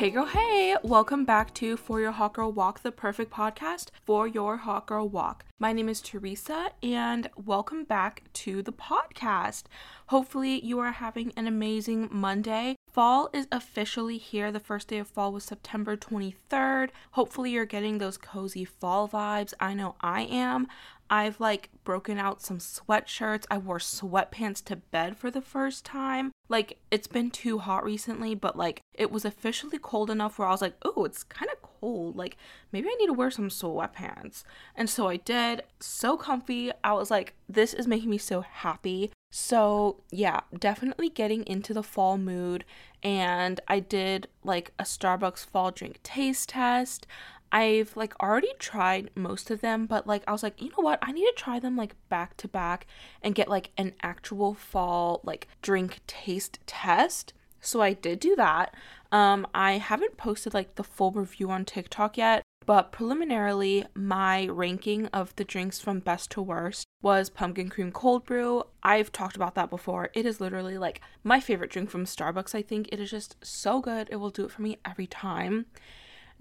Hey girl, hey! Welcome back to For Your Hot Girl Walk, the perfect podcast for your hot girl walk. My name is Teresa, and welcome back to the podcast. Hopefully, you are having an amazing Monday. Fall is officially here. The first day of fall was September 23rd. Hopefully, you're getting those cozy fall vibes. I know I am. I've like broken out some sweatshirts. I wore sweatpants to bed for the first time. Like, it's been too hot recently, but like, it was officially cold enough where I was like, oh, it's kind of cold. Like, maybe I need to wear some sweatpants. And so I did. So comfy. I was like, this is making me so happy. So, yeah, definitely getting into the fall mood. And I did like a Starbucks fall drink taste test. I've like already tried most of them, but like I was like, you know what? I need to try them like back to back and get like an actual fall like drink taste test. So I did do that. Um I haven't posted like the full review on TikTok yet, but preliminarily my ranking of the drinks from best to worst was pumpkin cream cold brew. I've talked about that before. It is literally like my favorite drink from Starbucks, I think. It is just so good. It will do it for me every time.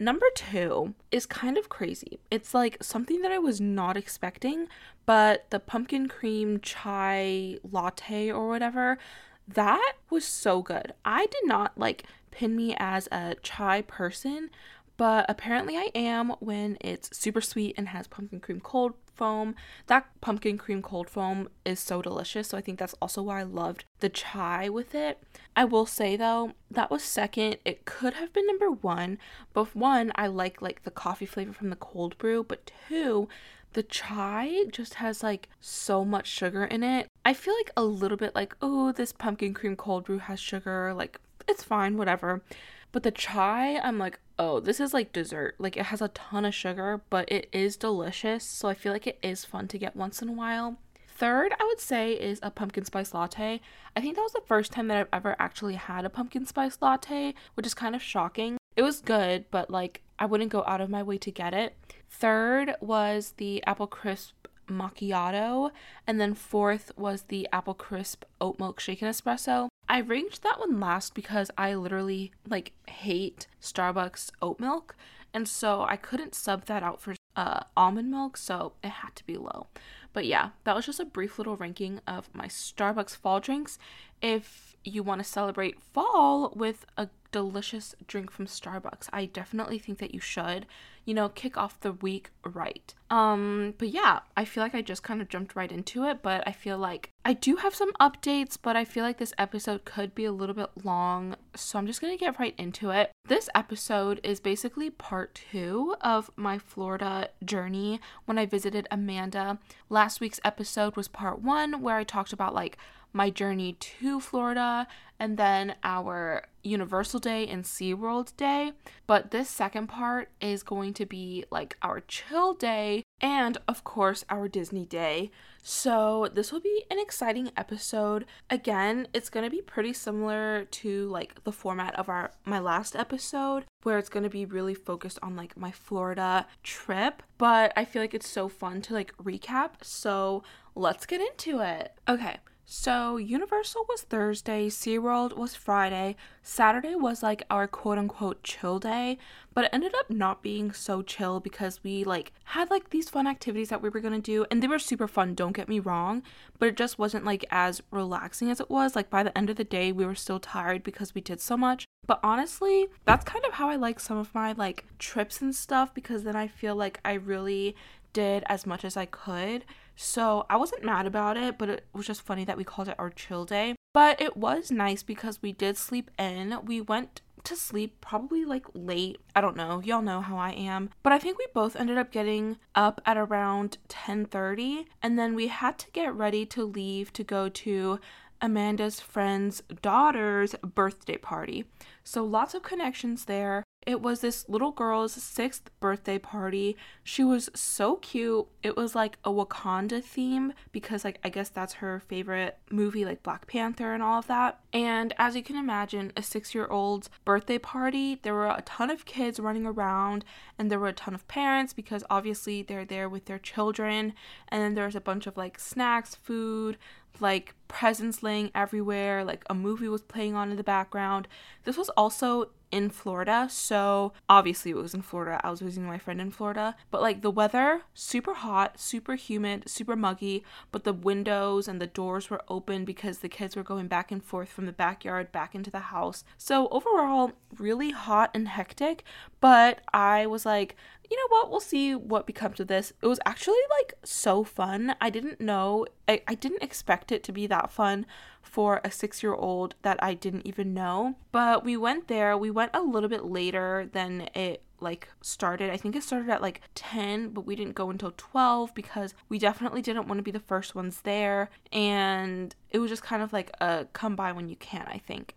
Number two is kind of crazy. It's like something that I was not expecting, but the pumpkin cream chai latte or whatever, that was so good. I did not like pin me as a chai person, but apparently I am when it's super sweet and has pumpkin cream cold foam. That pumpkin cream cold foam is so delicious, so I think that's also why I loved the chai with it. I will say though, that was second. It could have been number 1, but one, I like like the coffee flavor from the cold brew, but two, the chai just has like so much sugar in it. I feel like a little bit like, oh, this pumpkin cream cold brew has sugar, like it's fine, whatever. But the chai, I'm like, oh, this is like dessert. Like it has a ton of sugar, but it is delicious. So I feel like it is fun to get once in a while. Third, I would say, is a pumpkin spice latte. I think that was the first time that I've ever actually had a pumpkin spice latte, which is kind of shocking. It was good, but like I wouldn't go out of my way to get it. Third was the apple crisp macchiato, and then fourth was the apple crisp oat milk shaken espresso. I ranked that one last because I literally like hate Starbucks oat milk, and so I couldn't sub that out for uh, almond milk, so it had to be low. But yeah, that was just a brief little ranking of my Starbucks fall drinks. If you want to celebrate fall with a delicious drink from Starbucks, I definitely think that you should you know, kick off the week right. Um, but yeah, I feel like I just kind of jumped right into it, but I feel like I do have some updates, but I feel like this episode could be a little bit long, so I'm just gonna get right into it. This episode is basically part two of my Florida journey when I visited Amanda. Last week's episode was part one, where I talked about like my journey to Florida and then our Universal Day and SeaWorld Day. But this second part is going to be like our chill day and, of course, our Disney Day. So, this will be an exciting episode. Again, it's going to be pretty similar to like the format of our my last episode where it's going to be really focused on like my Florida trip, but I feel like it's so fun to like recap. So, let's get into it. Okay. So, Universal was Thursday, SeaWorld was Friday, Saturday was like our quote unquote chill day, but it ended up not being so chill because we like had like these fun activities that we were gonna do, and they were super fun, don't get me wrong, but it just wasn't like as relaxing as it was. Like, by the end of the day, we were still tired because we did so much. But honestly, that's kind of how I like some of my like trips and stuff because then I feel like I really did as much as I could. So I wasn't mad about it, but it was just funny that we called it our chill day. But it was nice because we did sleep in. We went to sleep probably like late. I don't know. Y'all know how I am. But I think we both ended up getting up at around 10:30 and then we had to get ready to leave to go to Amanda's friend's daughter's birthday party. So lots of connections there. It was this little girl's sixth birthday party. She was so cute. It was like a Wakanda theme because, like, I guess that's her favorite movie, like Black Panther and all of that. And as you can imagine, a six year old's birthday party, there were a ton of kids running around and there were a ton of parents because obviously they're there with their children. And then there's a bunch of like snacks, food, like presents laying everywhere, like a movie was playing on in the background. This was also in Florida. So obviously it was in Florida. I was visiting my friend in Florida. But like the weather, super hot, super humid, super muggy, but the windows and the doors were open because the kids were going back and forth from the backyard back into the house. So overall, really hot and hectic, but I was like, you know what, we'll see what becomes of this. It was actually like so fun. I didn't know, I, I didn't expect it to be that fun for a six year old that I didn't even know. But we went there, we went a little bit later than it like started. I think it started at like 10, but we didn't go until 12 because we definitely didn't want to be the first ones there. And it was just kind of like a come by when you can, I think.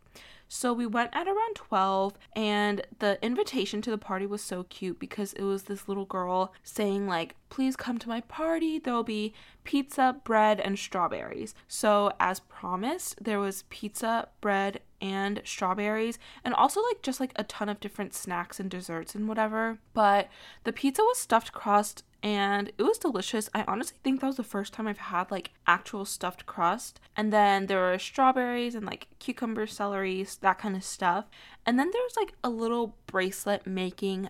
So we went at around 12, and the invitation to the party was so cute because it was this little girl saying, like, please come to my party. There will be pizza, bread, and strawberries. So, as promised, there was pizza, bread, and strawberries, and also like just like a ton of different snacks and desserts and whatever. But the pizza was stuffed crust and it was delicious. I honestly think that was the first time I've had like actual stuffed crust. And then there were strawberries and like cucumber, celery, that kind of stuff. And then there was like a little bracelet making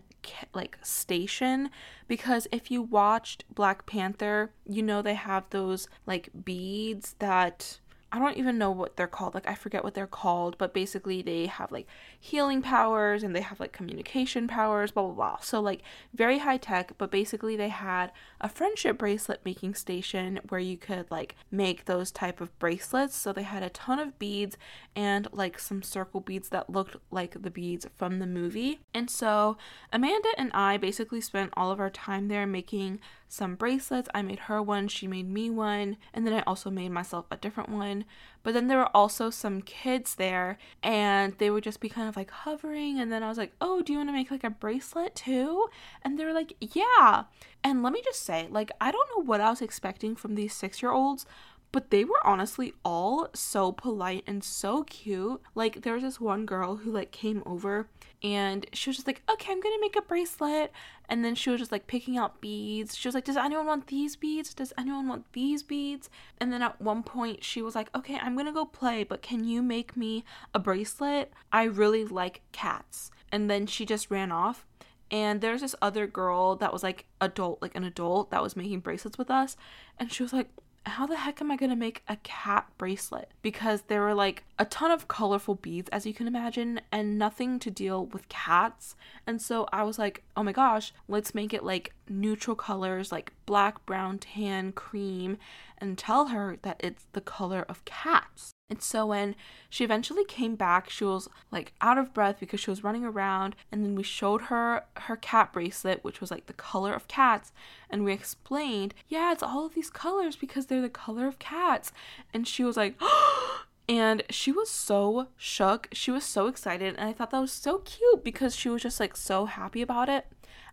like station because if you watched Black Panther, you know they have those like beads that I don't even know what they're called. Like I forget what they're called, but basically they have like healing powers and they have like communication powers, blah blah blah. So like very high tech, but basically they had a friendship bracelet making station where you could like make those type of bracelets. So they had a ton of beads and like some circle beads that looked like the beads from the movie. And so Amanda and I basically spent all of our time there making some bracelets. I made her one, she made me one, and then I also made myself a different one. But then there were also some kids there, and they would just be kind of like hovering. And then I was like, Oh, do you want to make like a bracelet too? And they were like, Yeah. And let me just say, like, I don't know what I was expecting from these six year olds, but they were honestly all so polite and so cute. Like there was this one girl who like came over and she was just like, "Okay, I'm to make a bracelet." And then she was just like picking out beads. She was like, "Does anyone want these beads? Does anyone want these beads?" And then at one point she was like, "Okay, I'm to go play, but can you make me a bracelet? I really like cats." And then she just ran off and there's this other girl that was like adult like an adult that was making bracelets with us and she was like how the heck am I gonna make a cat bracelet? Because there were like a ton of colorful beads, as you can imagine, and nothing to deal with cats. And so I was like, oh my gosh, let's make it like neutral colors, like black, brown, tan, cream, and tell her that it's the color of cats. And so when she eventually came back, she was like out of breath because she was running around. And then we showed her her cat bracelet, which was like the color of cats. And we explained, yeah, it's all of these colors because they're the color of cats. And she was like, and she was so shook. She was so excited. And I thought that was so cute because she was just like so happy about it.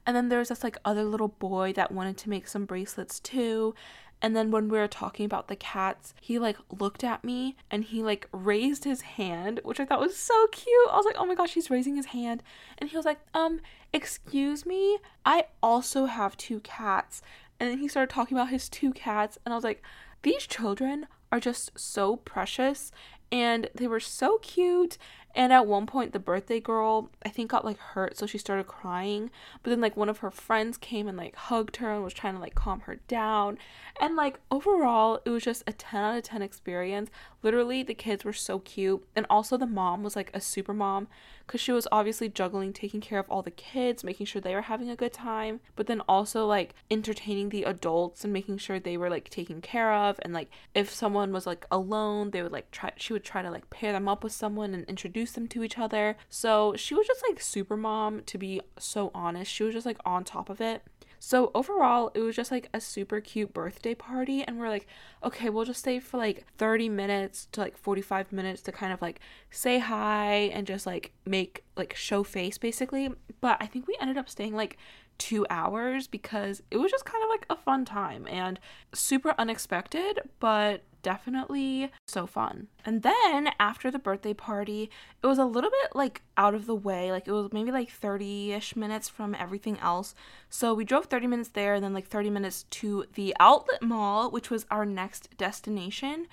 And then there was this like other little boy that wanted to make some bracelets too. And then when we were talking about the cats, he like looked at me and he like raised his hand, which I thought was so cute. I was like, oh my gosh, he's raising his hand. And he was like, um, excuse me, I also have two cats. And then he started talking about his two cats. And I was like, these children are just so precious and they were so cute and at one point, the birthday girl, I think, got like hurt, so she started crying. But then, like, one of her friends came and like hugged her and was trying to like calm her down. And like, overall, it was just a 10 out of 10 experience. Literally, the kids were so cute. And also, the mom was like a super mom because she was obviously juggling taking care of all the kids, making sure they were having a good time, but then also like entertaining the adults and making sure they were like taken care of. And like, if someone was like alone, they would like try, she would try to like pair them up with someone and introduce them to each other. So she was just like super mom, to be so honest. She was just like on top of it. So overall, it was just like a super cute birthday party, and we're like, okay, we'll just stay for like 30 minutes to like 45 minutes to kind of like say hi and just like make like show face basically. But I think we ended up staying like two hours because it was just kind of like a fun time and super unexpected, but definitely so fun. And then after the birthday party, it was a little bit like out of the way. Like it was maybe like 30 ish minutes from everything else. So we drove 30 minutes there and then like 30 minutes to the outlet mall, which was our next destination.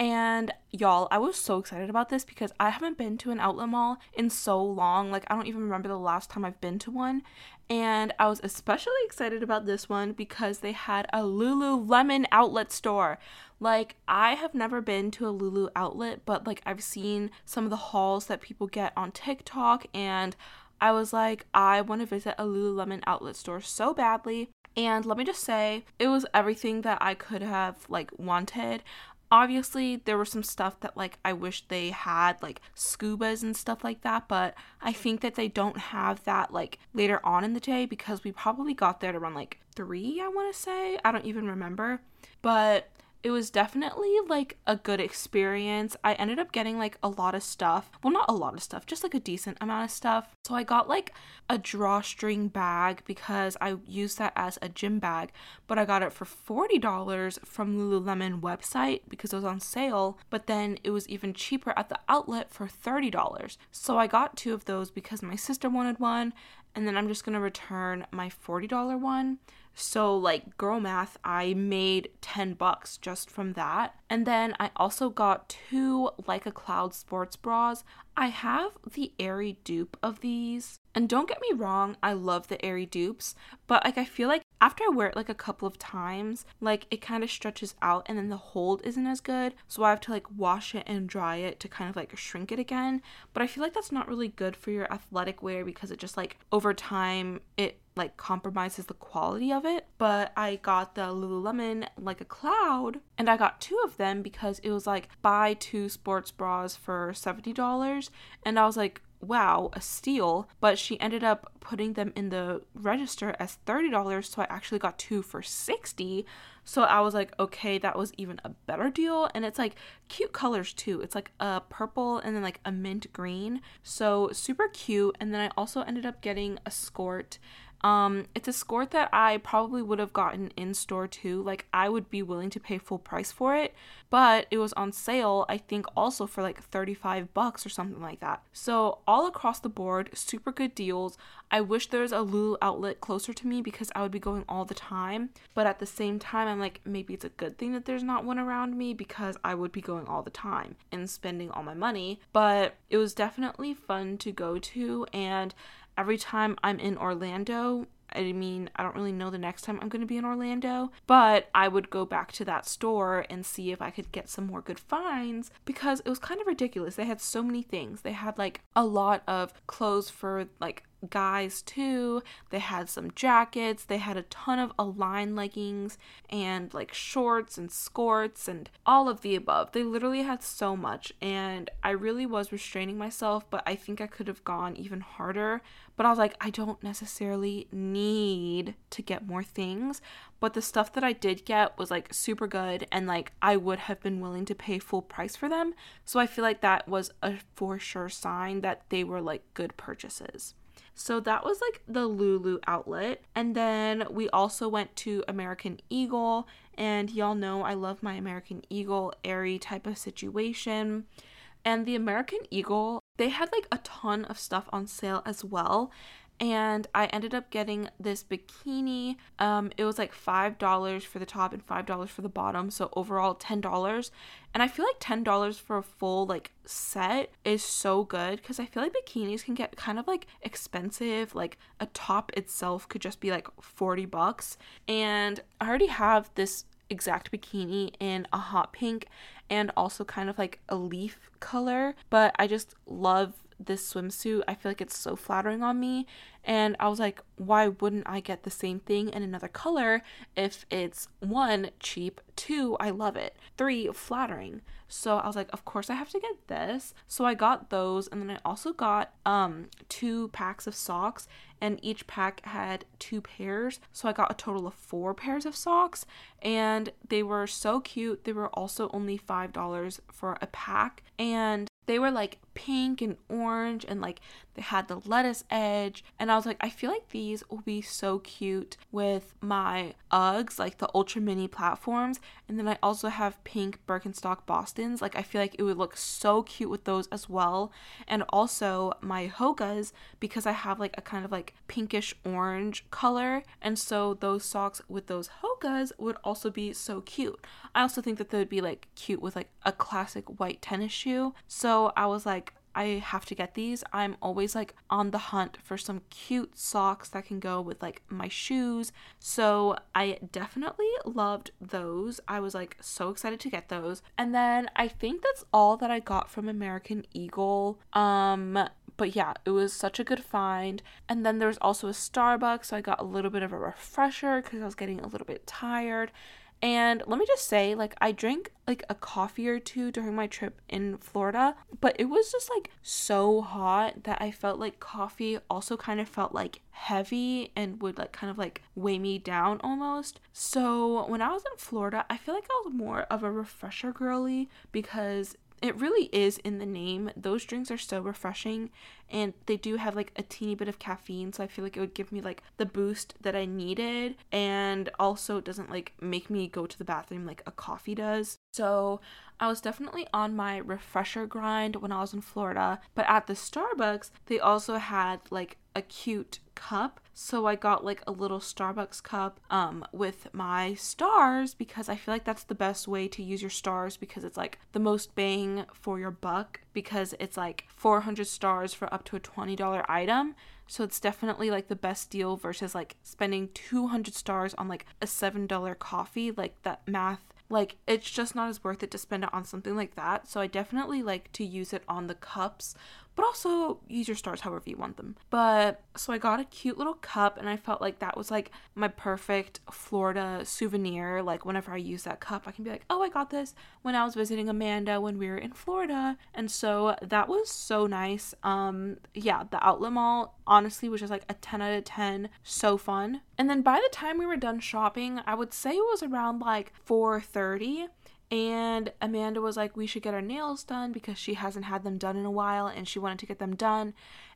And y'all, I was so excited about this because I haven't been to an outlet mall in so long. Like, I don't even remember the last time I've been to one. And I was especially excited about this one because they had a Lululemon outlet store. Like, I have never been to a Lulu outlet, but like, I've seen some of the hauls that people get on TikTok, and I was like, I want to visit a Lululemon outlet store so badly. And let me just say, it was everything that I could have like wanted obviously there was some stuff that like I wish they had like scubas and stuff like that, but I think that they don't have that like later on in the day because we probably got there around like 3, I want to say. I don't even remember. But it was definitely like a good experience. I ended up getting like a lot of stuff. Well, not a lot of stuff, just like a decent amount of stuff. So I got like a drawstring bag because I used that as a gym bag, but I got it for $40 from Lululemon website because it was on sale, but then it was even cheaper at the outlet for $30. So I got two of those because my sister wanted one, and then I'm just going to return my $40 one. So, like, girl math, I made 10 bucks just from that. And then I also got two Like a Cloud sports bras. I have the Aerie dupe of these. And don't get me wrong, I love the Aerie dupes, but like I feel like after I wear it like a couple of times, like it kind of stretches out and then the hold isn't as good. So I have to like wash it and dry it to kind of like shrink it again. But I feel like that's not really good for your athletic wear because it just like over time it like compromises the quality of it. But I got the Lululemon like a cloud and I got two of them because it was like buy two sports bras for $70 and I was like wow, a steal, but she ended up putting them in the register as $30, so I actually got two for 60. So I was like, okay, that was even a better deal and it's like cute colors too. It's like a purple and then like a mint green. So super cute and then I also ended up getting a skirt um, it's a skirt that I probably would have gotten in store too. Like I would be willing to pay full price for it, but it was on sale, I think also for like 35 bucks or something like that. So all across the board, super good deals. I wish there was a Lulu outlet closer to me because I would be going all the time. But at the same time, I'm like, maybe it's a good thing that there's not one around me because I would be going all the time and spending all my money. But it was definitely fun to go to and every time I'm in Orlando, I mean, I don't really know the next time I'm going to be in Orlando, but I would go back to that store and see if I could get some more good finds because it was kind of ridiculous. They had so many things. They had like a lot of clothes for like guys too. They had some jackets, they had a ton of Align leggings and like shorts and skirts and all of the above. They literally had so much and I really was restraining myself, but I think I could have gone even harder. But I was like, I don't necessarily need to get more things, but the stuff that I did get was like super good and like I would have been willing to pay full price for them. So I feel like that was a for sure sign that they were like good purchases. So that was like the Lulu outlet. And then we also went to American Eagle. And y'all know I love my American Eagle Aerie type of situation. And the American Eagle, they had like a ton of stuff on sale as well and I ended up getting this bikini. Um, it was like five dollars for the top and five dollars for the bottom, so overall ten dollars. And I feel like ten dollars for a full like set is so good because I feel like bikinis can get kind of like expensive. Like a top itself could just be like forty bucks, and I already have this exact bikini in a hot pink and also kind of like a leaf color, but I just love this swimsuit. I feel like it's so flattering on me. And I was like, why wouldn't I get the same thing in another color if it's one, cheap, two, I love it, three, flattering. So I was like, of course I have to get this. So I got those and then I also got um two packs of socks and each pack had two pairs. So I got a total of four pairs of socks and they were so cute. They were also only $5 for a pack and they were like pink and orange and like had the lettuce edge, and I was like, I feel like these will be so cute with my Uggs, like the ultra mini platforms. And then I also have pink Birkenstock Bostons. Like, I feel like it would look so cute with those as well. And also my Hokas, because I have like a kind of like pinkish orange color. And so those socks with those Hokas would also be so cute. I also think that they would be like cute with like a classic white tennis shoe. So I was like, I have to get these. I'm always like on the hunt for some cute socks that can go with like my shoes. So I definitely loved those. I was like so excited to get those. And then I think that's all that I got from American Eagle. Um but yeah, it was such a good find. And then there's also a Starbucks, so I got a little bit of a refresher because I was getting a little bit tired. And let me just say, like, I drank like a coffee or two during my trip in Florida, but it was just like so hot that I felt like coffee also kind of felt like heavy and would like kind of like weigh me down almost. So when I was in Florida, I feel like I was more of a refresher girly because it really is in the name. Those drinks are so refreshing and they do have like a teeny bit of caffeine, so I feel like it would give me like the boost that I needed and also it doesn't like make me go to the bathroom like a coffee does. So I was definitely on my refresher grind when I was in Florida, but at the Starbucks, they also had like a cute cup. So I got like a little Starbucks cup um with my stars because I feel like that's the best way to use your stars because it's like the most bang for your buck because it's like 400 stars for up to a $20 item. So it's definitely like the best deal versus like spending 200 stars on like a $7 coffee. Like that math like it's just not as worth it to spend it on something like that. So I definitely like to use it on the cups but also use your stars however you want them. But so I got a cute little cup and I felt like that was like my perfect Florida souvenir. Like whenever I use that cup, I can be like, "Oh, I got this when I was visiting Amanda when we were in Florida." And so that was so nice. Um yeah, the outlet mall honestly was just like a 10 out of 10. So fun. And then by the time we were done shopping, I would say it was around like 4:30 and Amanda was like, we should get our nails done because she hasn't had them done in a while and she wanted to get them done.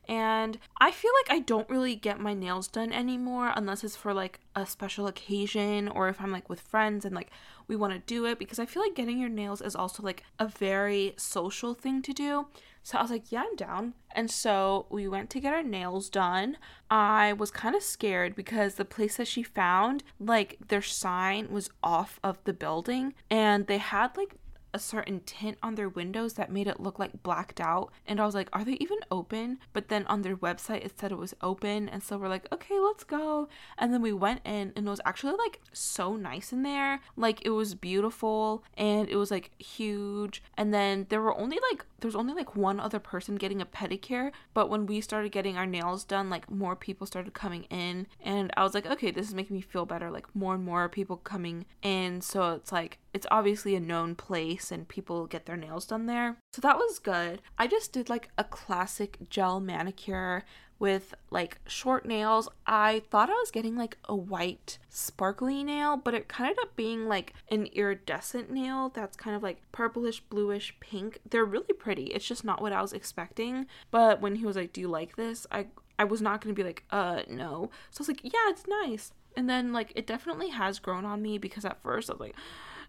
And I feel like I don't really get my nails done anymore unless it's for like a special occasion or if I'm like with friends and like we want to do it because I feel like getting your nails is also like a very social thing to do. So I was like, yeah, I'm down. And so we went to get our nails done. I was kind of scared because the place that she found, like their sign was off of the building and they had like a certain tint on their windows that made it look like blacked out. And I was like, are they even open? But then on their website, it said it was open. And so we're like, okay, let's go. And then we went in and it was actually like so nice in there. Like it was beautiful and it was like huge. And then there were only like, there's only like one other person getting a pedicure. But when we started getting our nails done, like more people started coming in. And I was like, okay, this is making me feel better. Like more and more people coming in. So it's like, it's obviously a known place and people get their nails done there. So that was good. I just did like a classic gel manicure with like short nails. I thought I was getting like a white sparkly nail, but it kind of ended up being like an iridescent nail that's kind of like purplish, bluish, pink. They're really pretty. It's just not what I was expecting. But when he was like, "Do you like this?" I I was not going to be like, "Uh, no." So I was like, "Yeah, it's nice." And then like it definitely has grown on me because at first I was like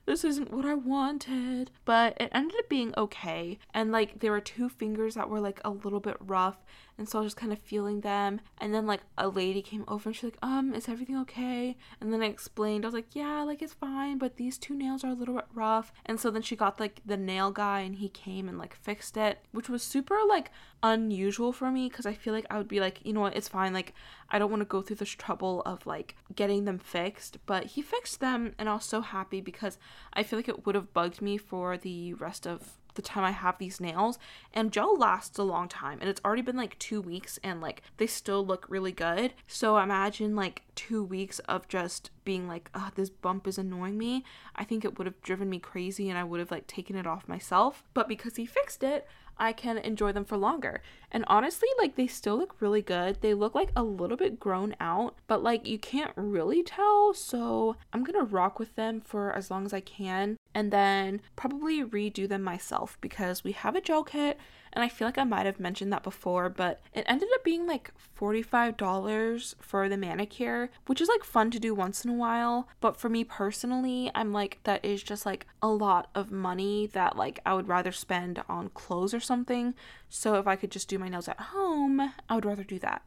this isn't what I wanted. But it ended up being okay. And like there were two fingers that were like a little bit rough and so I was just kind of feeling them. And then like a lady came over and she's like, um, is everything okay? And then I explained, I was like, yeah, like it's fine, but these two nails are a little bit rough. And so then she got like the nail guy and he came and like fixed it, which was super like unusual for me because I feel like I would be like, you know what, it's fine. Like I don't want to go through this trouble of like getting them fixed. But he fixed them and I was so happy because I feel like it would have bugged me for the rest of the time I have these nails. And gel lasts a long time. And it's already been like two weeks and like they still look really good. So imagine like two weeks of just being like, oh, this bump is annoying me, I think it would have driven me crazy and I would have like taken it off myself. But because he fixed it, I can enjoy them for longer. And honestly, like they still look really good. They look like a little bit grown out, but like you can't really tell. So I'm gonna rock with them for as long as I can and then probably redo them myself because we have a gel kit and I feel like I might have mentioned that before, but it ended up being like $45 for the manicure, which is like fun to do once in a while. But for me personally, I'm like, that is just like a lot of money that like I would rather spend on clothes or something. So if I could just do my nails at home, I would rather do that.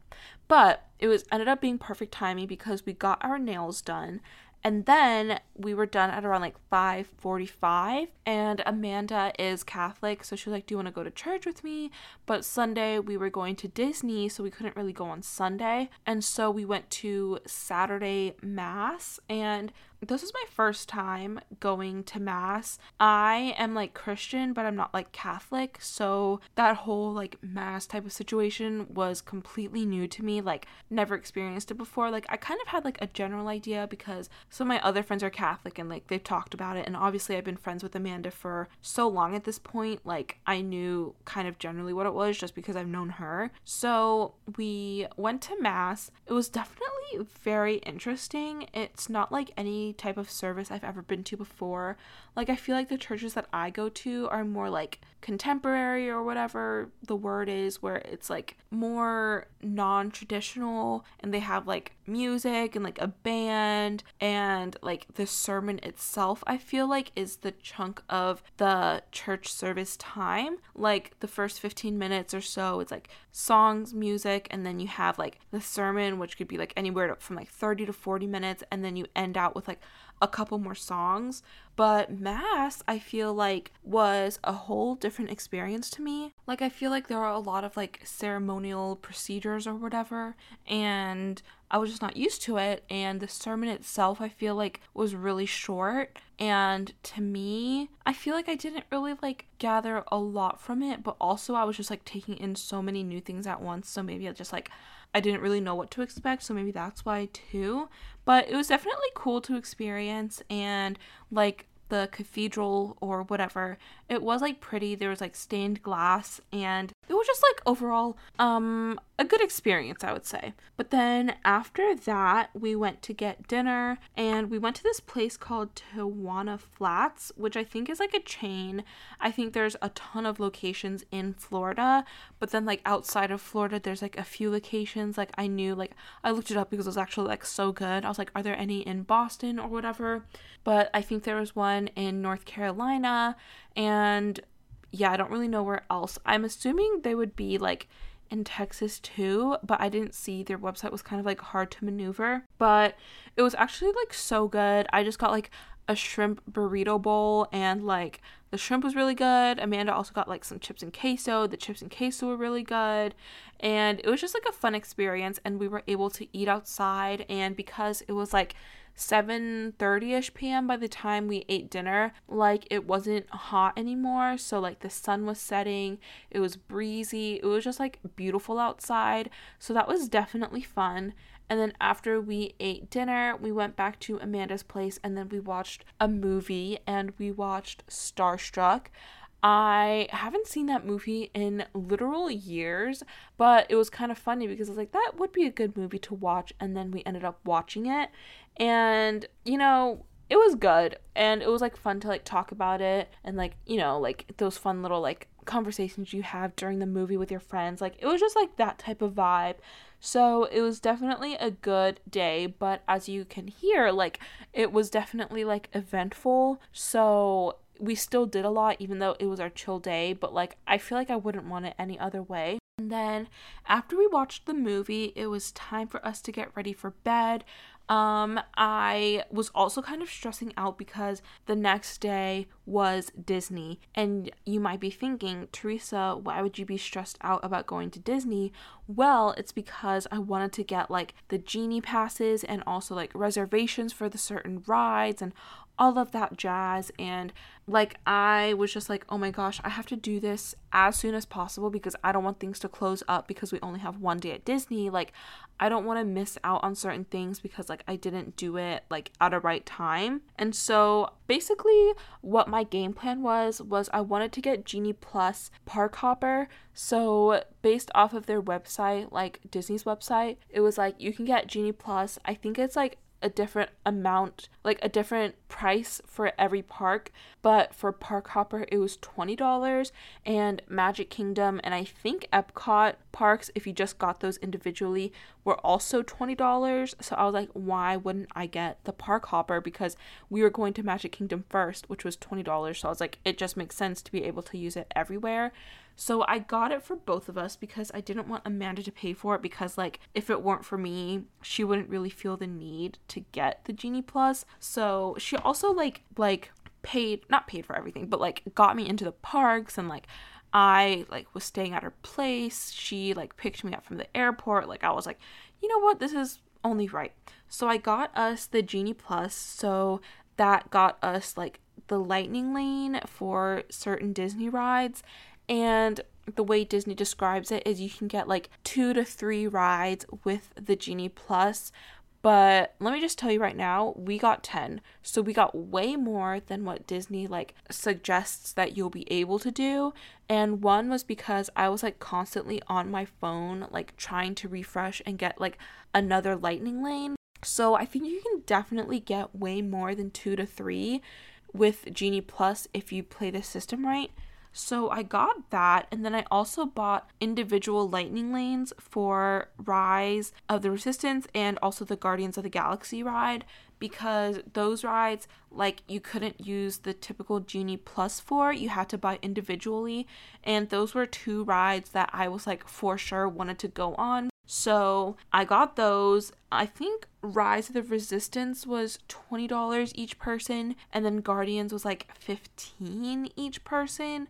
But it was ended up being perfect timing because we got our nails done and then we were done at around like 5:45 and Amanda is Catholic so she was like do you want to go to church with me? But Sunday we were going to Disney so we couldn't really go on Sunday. And so we went to Saturday mass and this is my first time going to mass. I am like Christian, but I'm not like Catholic. So that whole like mass type of situation was completely new to me. Like, never experienced it before. Like, I kind of had like a general idea because some of my other friends are Catholic and like they've talked about it. And obviously, I've been friends with Amanda for so long at this point. Like, I knew kind of generally what it was just because I've known her. So we went to mass. It was definitely very interesting. It's not like any type of service I've ever been to before. Like, I feel like the churches that I go to are more like contemporary or whatever the word is, where it's like more non traditional and they have like music and like a band and like the sermon itself, I feel like is the chunk of the church service time. Like, the first 15 minutes or so, it's like songs, music, and then you have like the sermon, which could be like anywhere from like 30 to 40 minutes, and then you end out with like a couple more songs. But Mass, I feel like, was a whole different experience to me. Like, I feel like there are a lot of like ceremonial procedures or whatever, and I was just not used to it. And the sermon itself, I feel like, was really short. And to me, I feel like I didn't really like gather a lot from it, but also I was just like taking in so many new things at once. So maybe I just like I didn't really know what to expect, so maybe that's why too. But it was definitely cool to experience and like the cathedral or whatever. It was like pretty. There was like stained glass and it was just like overall um a good experience, I would say. But then after that, we went to get dinner and we went to this place called Tijuana Flats, which I think is like a chain. I think there's a ton of locations in Florida, but then like outside of Florida, there's like a few locations. Like I knew, like I looked it up because it was actually like so good. I was like, are there any in Boston or whatever? But I think there was one in North Carolina and yeah, I don't really know where else. I'm assuming they would be like in Texas too, but I didn't see their website was kind of like hard to maneuver. But it was actually like so good. I just got like a shrimp burrito bowl and like the shrimp was really good. Amanda also got like some chips and queso. The chips and queso were really good. And it was just like a fun experience and we were able to eat outside and because it was like 7:30ish p.m. by the time we ate dinner. Like it wasn't hot anymore, so like the sun was setting, it was breezy. It was just like beautiful outside. So that was definitely fun. And then after we ate dinner, we went back to Amanda's place and then we watched a movie and we watched Starstruck. I haven't seen that movie in literal years, but it was kind of funny because I was like, that would be a good movie to watch. And then we ended up watching it. And, you know, it was good. And it was like fun to like talk about it and like, you know, like those fun little like conversations you have during the movie with your friends. Like, it was just like that type of vibe. So it was definitely a good day, but as you can hear, like it was definitely like eventful. So we still did a lot even though it was our chill day, but like I feel like I wouldn't want it any other way. And then after we watched the movie, it was time for us to get ready for bed. Um, I was also kind of stressing out because the next day was Disney. And you might be thinking, Teresa, why would you be stressed out about going to Disney? Well, it's because I wanted to get like the genie passes and also like reservations for the certain rides and all of that jazz. And like, I was just like, oh my gosh, I have to do this as soon as possible because I don't want things to close up because we only have one day at Disney. Like, I don't want to miss out on certain things because like I didn't do it like at a right time. And so basically what my game plan was was I wanted to get Genie Plus Park Hopper. So based off of their website, like Disney's website, it was like you can get Genie Plus. I think it's like a different amount, like a different price for every park. But for Park Hopper, it was $20. And Magic Kingdom and I think Epcot parks, if you just got those individually, were also $20. So I was like, why wouldn't I get the Park Hopper? Because we were going to Magic Kingdom first, which was $20. So I was like, it just makes sense to be able to use it everywhere. So I got it for both of us because I didn't want Amanda to pay for it because like if it weren't for me, she wouldn't really feel the need to get the Genie Plus. So she also like like paid not paid for everything, but like got me into the parks and like I like was staying at her place. She like picked me up from the airport. Like I was like, "You know what? This is only right." So I got us the Genie Plus. So that got us like the lightning lane for certain Disney rides and the way Disney describes it is you can get like two to three rides with the Genie Plus. But let me just tell you right now, we got 10. So we got way more than what Disney like suggests that you'll be able to do. And one was because I was like constantly on my phone, like trying to refresh and get like another lightning lane. So I think you can definitely get way more than two to three with Genie Plus if you play the system right. So I got that, and then I also bought individual lightning lanes for Rise of the Resistance and also the Guardians of the Galaxy ride because those rides, like, you couldn't use the typical Genie Plus for, you had to buy individually, and those were two rides that I was like for sure wanted to go on. So I got those. I think Rise of the Resistance was $20 each person, and then Guardians was like 15 each person.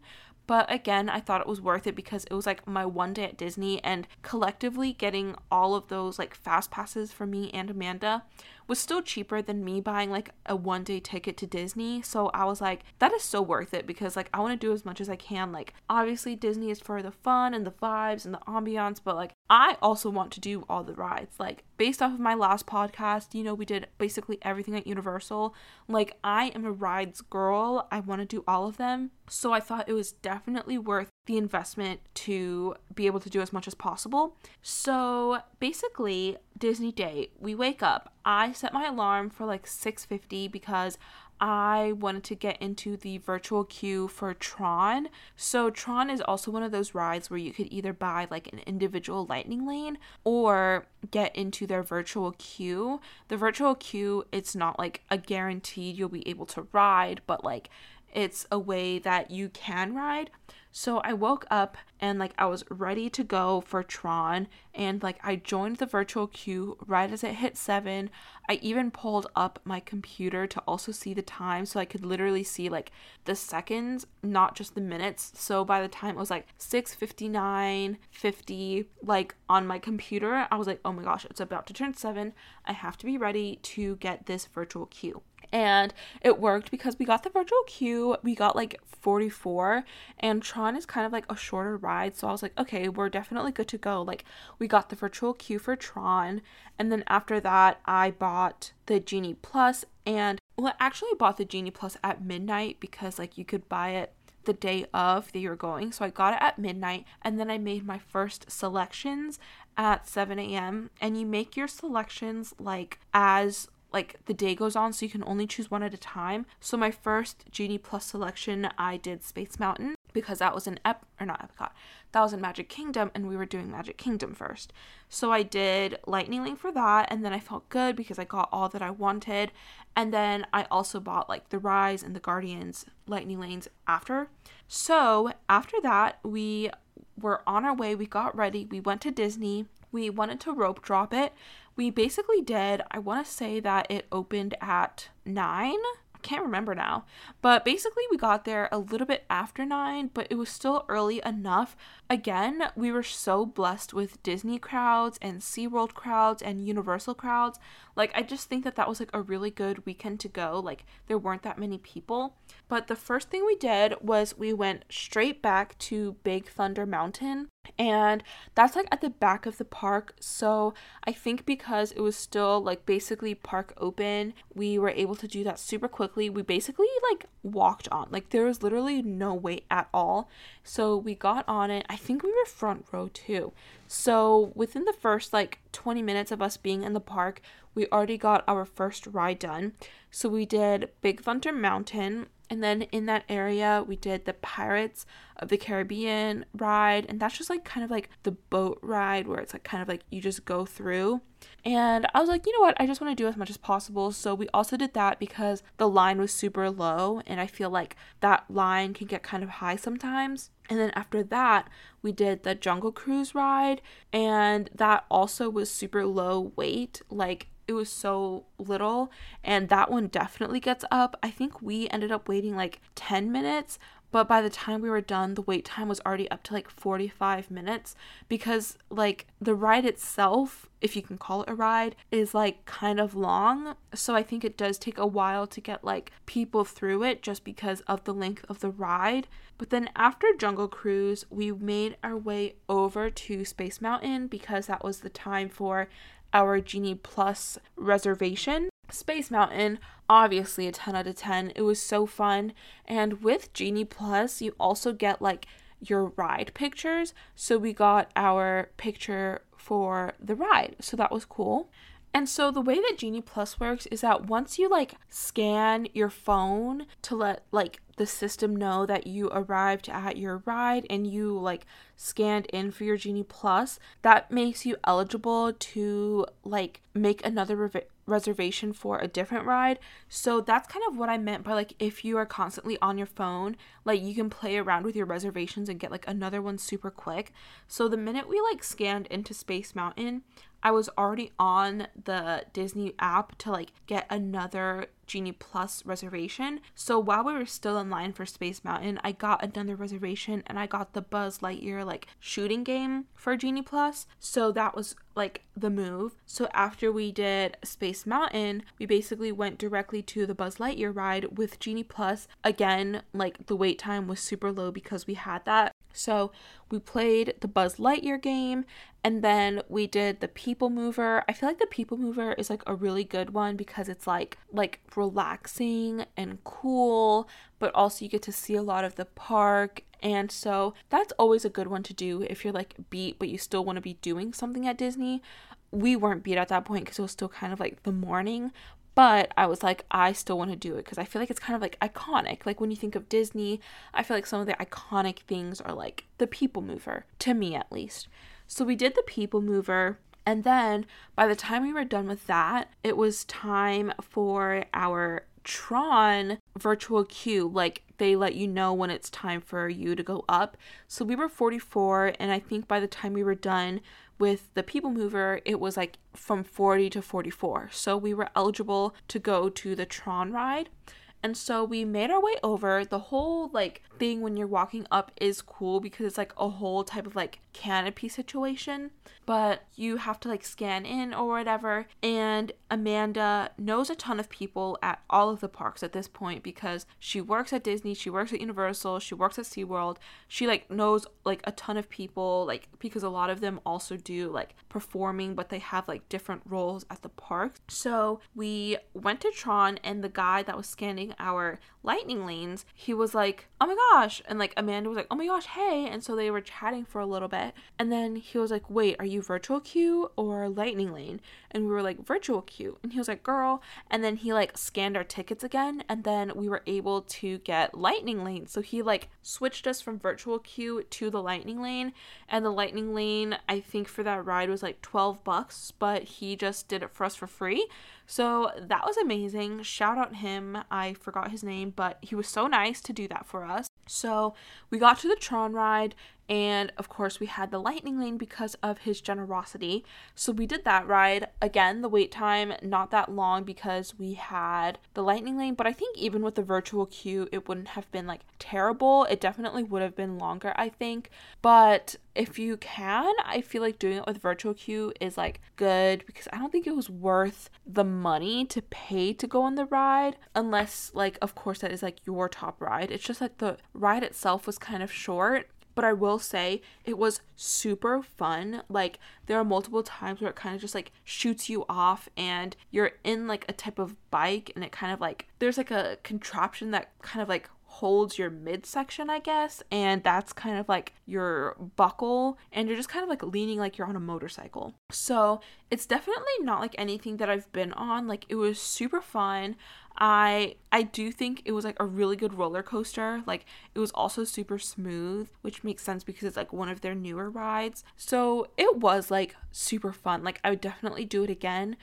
But again, I thought it was worth it because it was like my one day at Disney and collectively getting all of those like fast passes for me and Amanda was still cheaper than me buying like a one day ticket to Disney. So I was like, that is so worth it because like I want to do as much as I can. Like, obviously, Disney is for the fun and the vibes and the ambiance, but like I also want to do all the rides. Like, based off of my last podcast, you know, we did basically everything at Universal. Like, I am a rides girl, I want to do all of them. So I thought it was definitely worth the investment to be able to do as much as possible. So basically, Disney Day, we wake up. I set my alarm for like 6:50 because I wanted to get into the virtual queue for Tron. So Tron is also one of those rides where you could either buy like an individual lightning lane or get into their virtual queue. The virtual queue, it's not like a guaranteed you'll be able to ride, but like it's a way that you can ride. So I woke up and like I was ready to go for Tron and like I joined the virtual queue right as it hit 7. I even pulled up my computer to also see the time so I could literally see like the seconds, not just the minutes. So by the time it was like 6:59, 50 like on my computer, I was like, "Oh my gosh, it's about to turn 7. I have to be ready to get this virtual queue." And it worked because we got the virtual queue we got like 44 and tron is kind of like a shorter ride so i was like okay we're definitely good to go like we got the virtual queue for tron and then after that i bought the genie plus and well I actually bought the genie plus at midnight because like you could buy it the day of that you're going. So I got it at midnight and then I made my first selections at 7 a.m. And you make your selections like as like the day goes on so you can only choose one at a time. So my first Genie Plus selection I did Space Mountain because that was an Ep or not Epcot. That was in Magic Kingdom and we were doing Magic Kingdom first. So I did Lightning Lane for that and then I felt good because I got all that I wanted. And then I also bought like the Rise and the Guardians Lightning Lanes after. So after that, we were on our way, we got ready, we went to Disney. We wanted to rope drop it we basically did, I want to say that it opened at 9. I can't remember now. But basically, we got there a little bit after nine, but it was still early enough. Again, we were so blessed with Disney crowds and SeaWorld crowds and Universal crowds. Like, I just think that that was like a really good weekend to go. Like, there weren't that many people. But the first thing we did was we went straight back to Big Thunder Mountain and that's like at the back of the park. So i think because it was still like basically park open we were able to do that super quickly. We basically like walked on. Like there was literally no wait at all. So we got on it. I think we were front row too. So within the first like 20 minutes of us being in the park we already got our first ride done. So we did big thunder mountain and then in that area, we did the Pirates of the Caribbean ride. And that's just like kind of like the boat ride where it's like kind of like you just go through. And I was like, you know what? I just want to do as much as possible. So we also did that because the line was super low. And I feel like that line can get kind of high sometimes. And then after that, we did the Jungle Cruise ride. And that also was super low wait. Like it was so little and that one definitely gets up. I think we ended up waiting like 10 minutes, but by the time we were done, the wait time was already up to like 45 minutes because like the ride itself, if you can call it a ride, is like kind of long. So I think it does take a while to get like people through it just because of the length of the ride. But then after Jungle Cruise, we made our way over to Space Mountain because that was the time for our Genie Plus reservation. Space Mountain, obviously a 10 out of 10. It was so fun. And with Genie Plus, you also get like your ride pictures. So we got our picture for the ride. So that was cool. And so the way that Genie Plus works is that once you like scan your phone to let like the system know that you arrived at your ride and you like scanned in for your Genie Plus, that makes you eligible to like make another re- reservation for a different ride. So that's kind of what I meant by like if you are constantly on your phone, like you can play around with your reservations and get like another one super quick. So the minute we like scanned into Space Mountain, I was already on the Disney app to like get another Genie Plus reservation. So while we were still in line for Space Mountain, I got another reservation and I got the Buzz Lightyear like shooting game for Genie Plus. So that was like the move. So after we did Space Mountain, we basically went directly to the Buzz Lightyear ride with Genie Plus. Again, like the wait time was super low because we had that. So we played the Buzz Lightyear game and then we did the People Mover. I feel like the People Mover is like a really good one because it's like like relaxing and cool, but also you get to see a lot of the park and so that's always a good one to do if you're like beat but you still want to be doing something at Disney. We weren't beat at that point because it was still kind of like the morning, but I was like, I still want to do it because I feel like it's kind of like iconic. Like when you think of Disney, I feel like some of the iconic things are like the people mover, to me at least. So we did the people mover. And then by the time we were done with that, it was time for our Tron virtual queue. Like they let you know when it's time for you to go up. So we were 44, and I think by the time we were done with the People Mover, it was like from 40 to 44. So we were eligible to go to the Tron ride. And so we made our way over. The whole like thing when you're walking up is cool because it's like a whole type of like canopy situation, but you have to like scan in or whatever. And Amanda knows a ton of people at all of the parks at this point because she works at Disney, she works at Universal, she works at SeaWorld. She like knows like a ton of people like because a lot of them also do like performing but they have like different roles at the park. So we went to Tron and the guy that was scanning our lightning lanes, he was like, "Oh my gosh." And like Amanda was like, "Oh my gosh, hey." And so they were chatting for a little bit. And then he was like, "Wait, are you virtual queue or lightning lane?" And we were like, "Virtual queue." And he was like, "Girl." And then he like scanned our tickets again and then we were able to get lightning lane. So he like switched us from virtual queue to the lightning lane and the lightning lane I think for that ride was like 12 bucks, but he just did it for us for free. So that was amazing. Shout out him. I forgot his name, but he was so nice to do that for us. So we got to the Tron ride And of course, we had the lightning lane because of his generosity. So we did that ride. Again, the wait time not that long because we had the lightning lane, but I think even with the virtual queue, it wouldn't have been like terrible. It definitely would have been longer, I think. But if you can, I feel like doing it with virtual queue is like good because I don't think it was worth the money to pay to go on the ride unless like of course that is like your top ride. It's just like the ride itself was kind of short but I will say it was super fun. Like there are multiple times where it kind of just like shoots you off and you're in like a type of bike and it kind of like there's like a contraption that kind of like holds your midsection, I guess, and that's kind of like your buckle, and you're just kind of like leaning like you're on a motorcycle. So it's definitely not like anything that I've been on. Like it was super fun. I I do think it was like a really good roller coaster. Like it was also super smooth, which makes sense because it's like one of their newer rides. So it was like super fun. Like I would definitely do it again.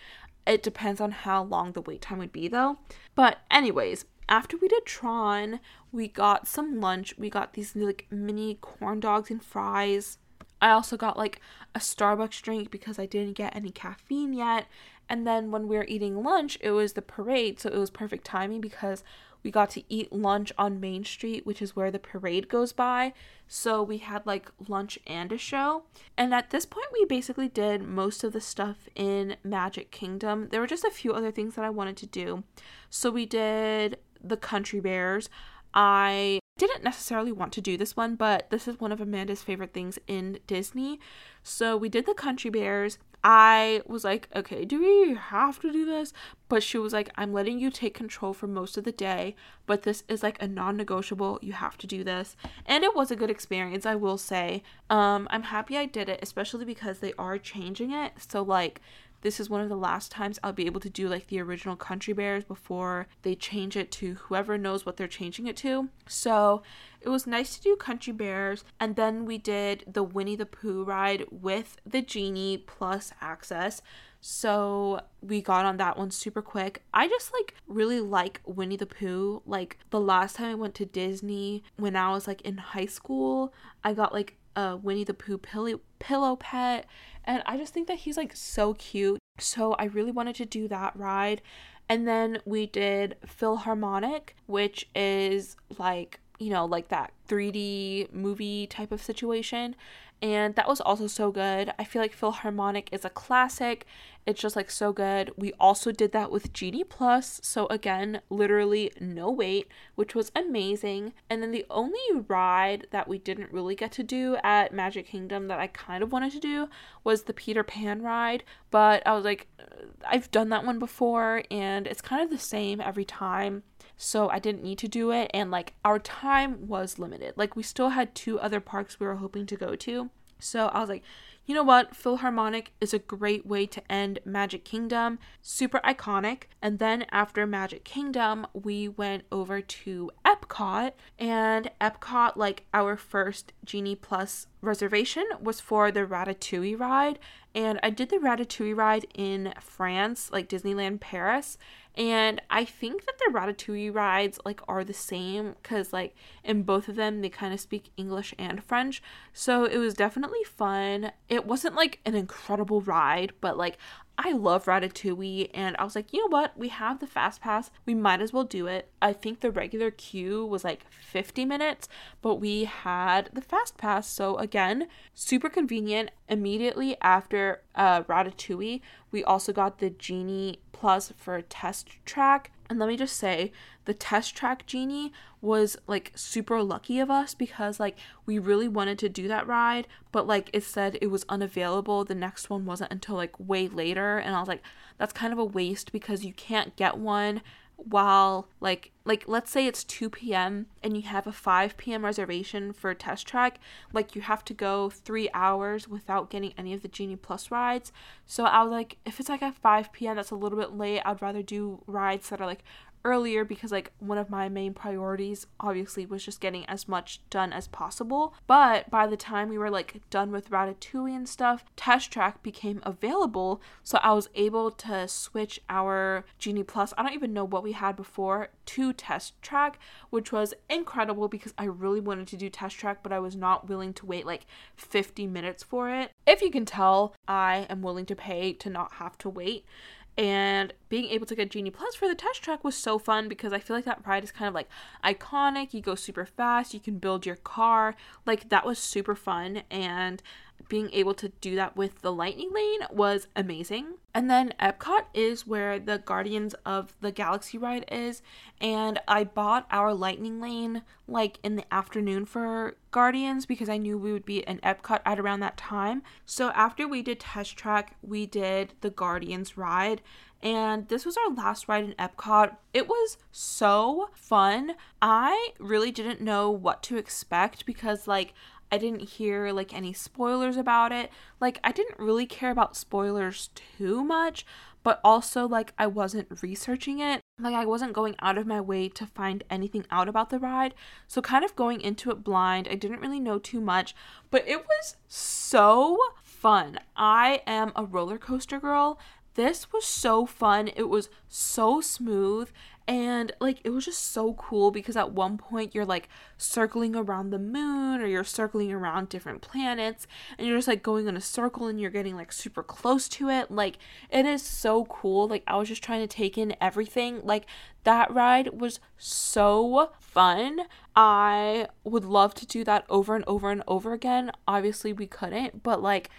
It depends on how long the wait time would be though. But anyways, after we did Tron, we got some lunch. We got these like mini corn dogs and fries. I also got like a Starbucks drink because I didn't get any caffeine yet. And then when we were eating lunch, it was the parade, so it was perfect timing because we got to eat lunch on Main Street, which is where the parade goes by. So we had like lunch and a show. And at this point, we basically did most of the stuff in Magic Kingdom. There were just a few other things that I wanted to do. So we did the Country Bears. I didn't necessarily want to do this one, but this is one of Amanda's favorite things in Disney. So we did the Country Bears. I was like, okay, do we have to do this? But she was like, I'm letting you take control for most of the day, but this is like a non negotiable. You have to do this. And it was a good experience, I will say. Um, I'm happy I did it, especially because they are changing it. So, like, this is one of the last times I'll be able to do like the original Country Bears before they change it to whoever knows what they're changing it to. So it was nice to do Country Bears, and then we did the Winnie the Pooh ride with the Genie plus access. So we got on that one super quick. I just like really like Winnie the Pooh. Like the last time I went to Disney when I was like in high school, I got like a Winnie the Pooh pillow pillow pet and I just think that he's like so cute. So I really wanted to do that ride. And then we did PhilharMagic, which is like, you know, like that 3D movie type of situation and that was also so good. I feel like PhilharMagic is a classic. It's just like so good. We also did that with Genie Plus, so again, literally no wait, which was amazing. And then the only ride that we didn't really get to do at Magic Kingdom that I kind of wanted to do was the Peter Pan ride, but I was like uh, I've done that one before and it's kind of the same every time so I didn't need to do it. And like our time was limited. Like we still had two other parks we were hoping to go to. So I was like, you know what? PhilharMagic is a great way to end Magic Kingdom. Super iconic. And then after Magic Kingdom, we went over to Epcot. And Epcot, like our first Genie Plus reservation, was for the Ratatouille ride. And I did the Ratatouille ride in France, like Disneyland Paris and I think that the Ratatouille rides like are the same because like in both of them they kind of speak English and French. So it was definitely fun. It wasn't like an incredible ride, but like I love Ratatouille, and I was like, you know what? We have the fast pass. We might as well do it. I think the regular queue was like 50 minutes, but we had the fast pass. So, again, super convenient. Immediately after uh, Ratatouille, we also got the Genie Plus for a test track. And let me just say, the test track genie was like super lucky of us because like we really wanted to do that ride, but like it said it was unavailable. The next one wasn't until like way later, and I was like, that's kind of a waste because you can't get one while like like let's say it's 2 p.m. and you have a 5 p.m. reservation for test track like you have to go 3 hours without getting any of the Genie Plus rides so I was like if it's like at 5 p.m. that's a little bit late I'd rather do rides that are like earlier because like one of my main priorities obviously was just getting as much done as possible. But by the time we were like done with Ratatouille and stuff, Test Track became available, so I was able to switch our Genie Plus. I don't even know what we had before to Test Track, which was incredible because I really wanted to do Test Track, but I was not willing to wait like 50 minutes for it. If you can tell, I am willing to pay to not have to wait. And being able to get Genie Plus for the test track was so fun because I feel like that ride is kind of like iconic. You go super fast, you can build your car. Like, that was super fun. And being able to do that with the lightning lane was amazing. And then Epcot is where the Guardians of the Galaxy ride is, and I bought our lightning lane like in the afternoon for Guardians because I knew we would be in Epcot at around that time. So after we did test track, we did the Guardians ride, and this was our last ride in Epcot. It was so fun. I really didn't know what to expect because like I didn't hear like any spoilers about it. Like I didn't really care about spoilers too much, but also like I wasn't researching it. Like I wasn't going out of my way to find anything out about the ride. So kind of going into it blind, I didn't really know too much, but it was so fun. I am a roller coaster girl. This was so fun. It was so smooth and like it was just so cool because at one point you're like circling around the moon or you're circling around different planets and you're just like going in a circle and you're getting like super close to it. Like it is so cool. Like I was just trying to take in everything. Like that ride was so fun. I would love to do that over and over and over again. Obviously, we couldn't, but like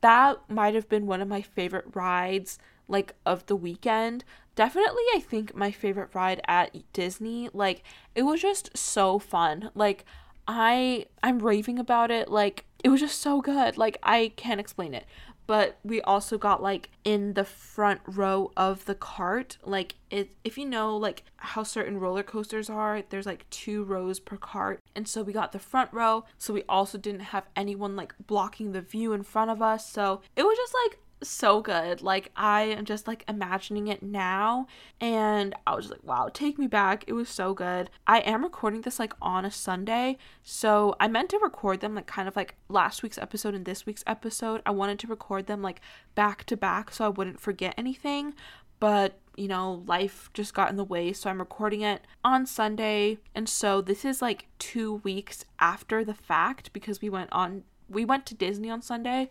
that might have been one of my favorite rides like of the weekend definitely I think my favorite ride at Disney. Like it was just so fun. Like I I'm raving about it. Like it was just so good. Like I can't explain it. But we also got like in the front row of the cart. Like it if you know like how certain roller coasters are, there's like two rows per cart. And so we got the front row. So we also didn't have anyone like blocking the view in front of us. So it was just like so good. Like I am just like imagining it now and I was like, wow, take me back. It was so good. I am recording this like on a Sunday. So I meant to record them like kind of like last week's episode and this week's episode. I wanted to record them like back to back so I wouldn't forget anything. But you know, life just got in the way, so I'm recording it on Sunday. And so this is like 2 weeks after the fact because we went on we went to Disney on Sunday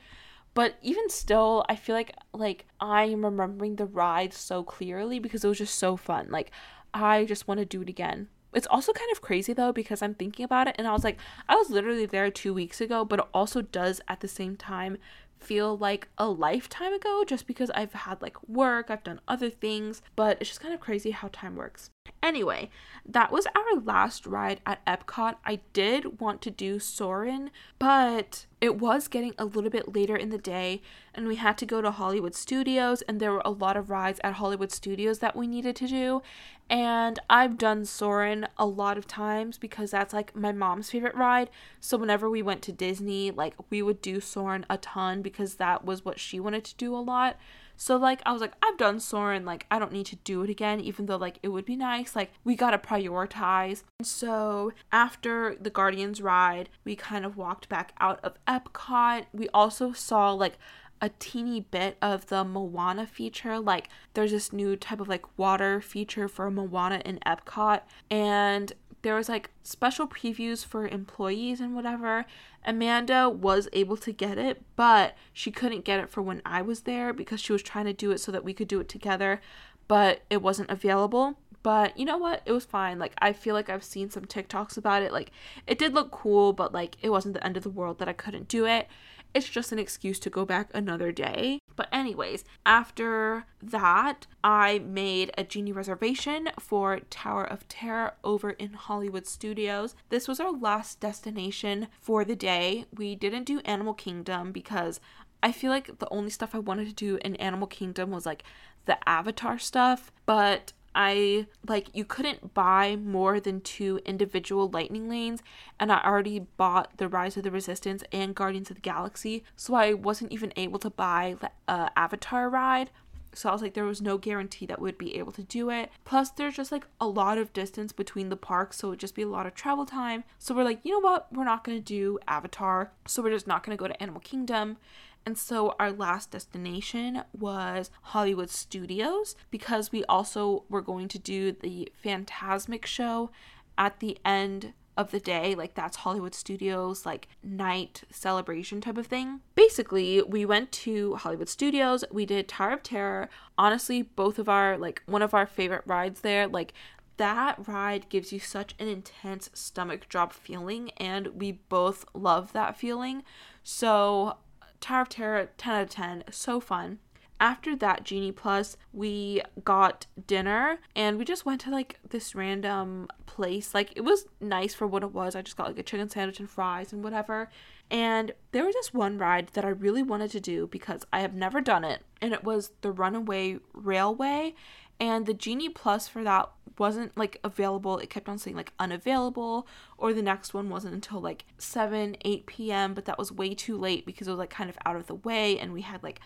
but even still, I feel like like I am remembering the ride so clearly because it was just so fun. Like I just want to do it again. It's also kind of crazy though because I'm thinking about it and I was like, I was literally there two weeks ago, but it also does at the same time feel like a lifetime ago just because I've had like work, I've done other things, but it's just kind of crazy how time works. Anyway, that was our last ride at Epcot. I did want to do Soarin', but it was getting a little bit later in the day and we had to go to Hollywood Studios and there were a lot of rides at Hollywood Studios that we needed to do. And I've done Soarin' a lot of times because that's like my mom's favorite ride. So whenever we went to Disney, like we would do Soarin' a ton because that was what she wanted to do a lot. So like I was like I've done Soarin', like I don't need to do it again even though like it would be nice. Like we got to prioritize. And So after the Guardians ride, we kind of walked back out of Epcot. We also saw like a teeny bit of the Moana feature. Like there's this new type of like water feature for Moana in Epcot and there was like special previews for employees and whatever. Amanda was able to get it, but she couldn't get it for when I was there because she was trying to do it so that we could do it together, but it wasn't available. But you know what? It was fine. Like I feel like I've seen some TikToks about it. Like it did look cool, but like it wasn't the end of the world that I couldn't do it. It's just an excuse to go back another day. But, anyways, after that, I made a genie reservation for Tower of Terror over in Hollywood Studios. This was our last destination for the day. We didn't do Animal Kingdom because I feel like the only stuff I wanted to do in Animal Kingdom was like the Avatar stuff, but I like you couldn't buy more than two individual lightning lanes and I already bought the Rise of the Resistance and Guardians of the Galaxy so I wasn't even able to buy uh, Avatar ride So I was like, there was no guarantee that we'd be able to do it. Plus, there's just like a lot of distance between the parks, so it'd just be a lot of travel time. So we're like, you know what? We're not gonna do Avatar. So we're just not gonna go to Animal Kingdom. And so our last destination was Hollywood Studios because we also were going to do the Fantasmic show at the end of the day. Like that's hollywood studios like night celebration type of thing. Basically we went to hollywood studios. We did tower of terror. Honestly both of our like one of our favorite rides there like that ride gives you such an intense stomach drop feeling and we both love that feeling. So tower of terror 10 out of 10 so fun after that Genie Plus, we got dinner and we just went to like this random place. Like it was nice for what it was. I just got like a chicken sandwich and fries and whatever. And there was this one ride that I really wanted to do because I have never done it, and it was the Runaway Railway. And the Genie Plus for that wasn't like available. It kept on saying like unavailable, or the next one wasn't until like 7, 8 p.m., but that was way too late because it was like kind of out of the way, and we had like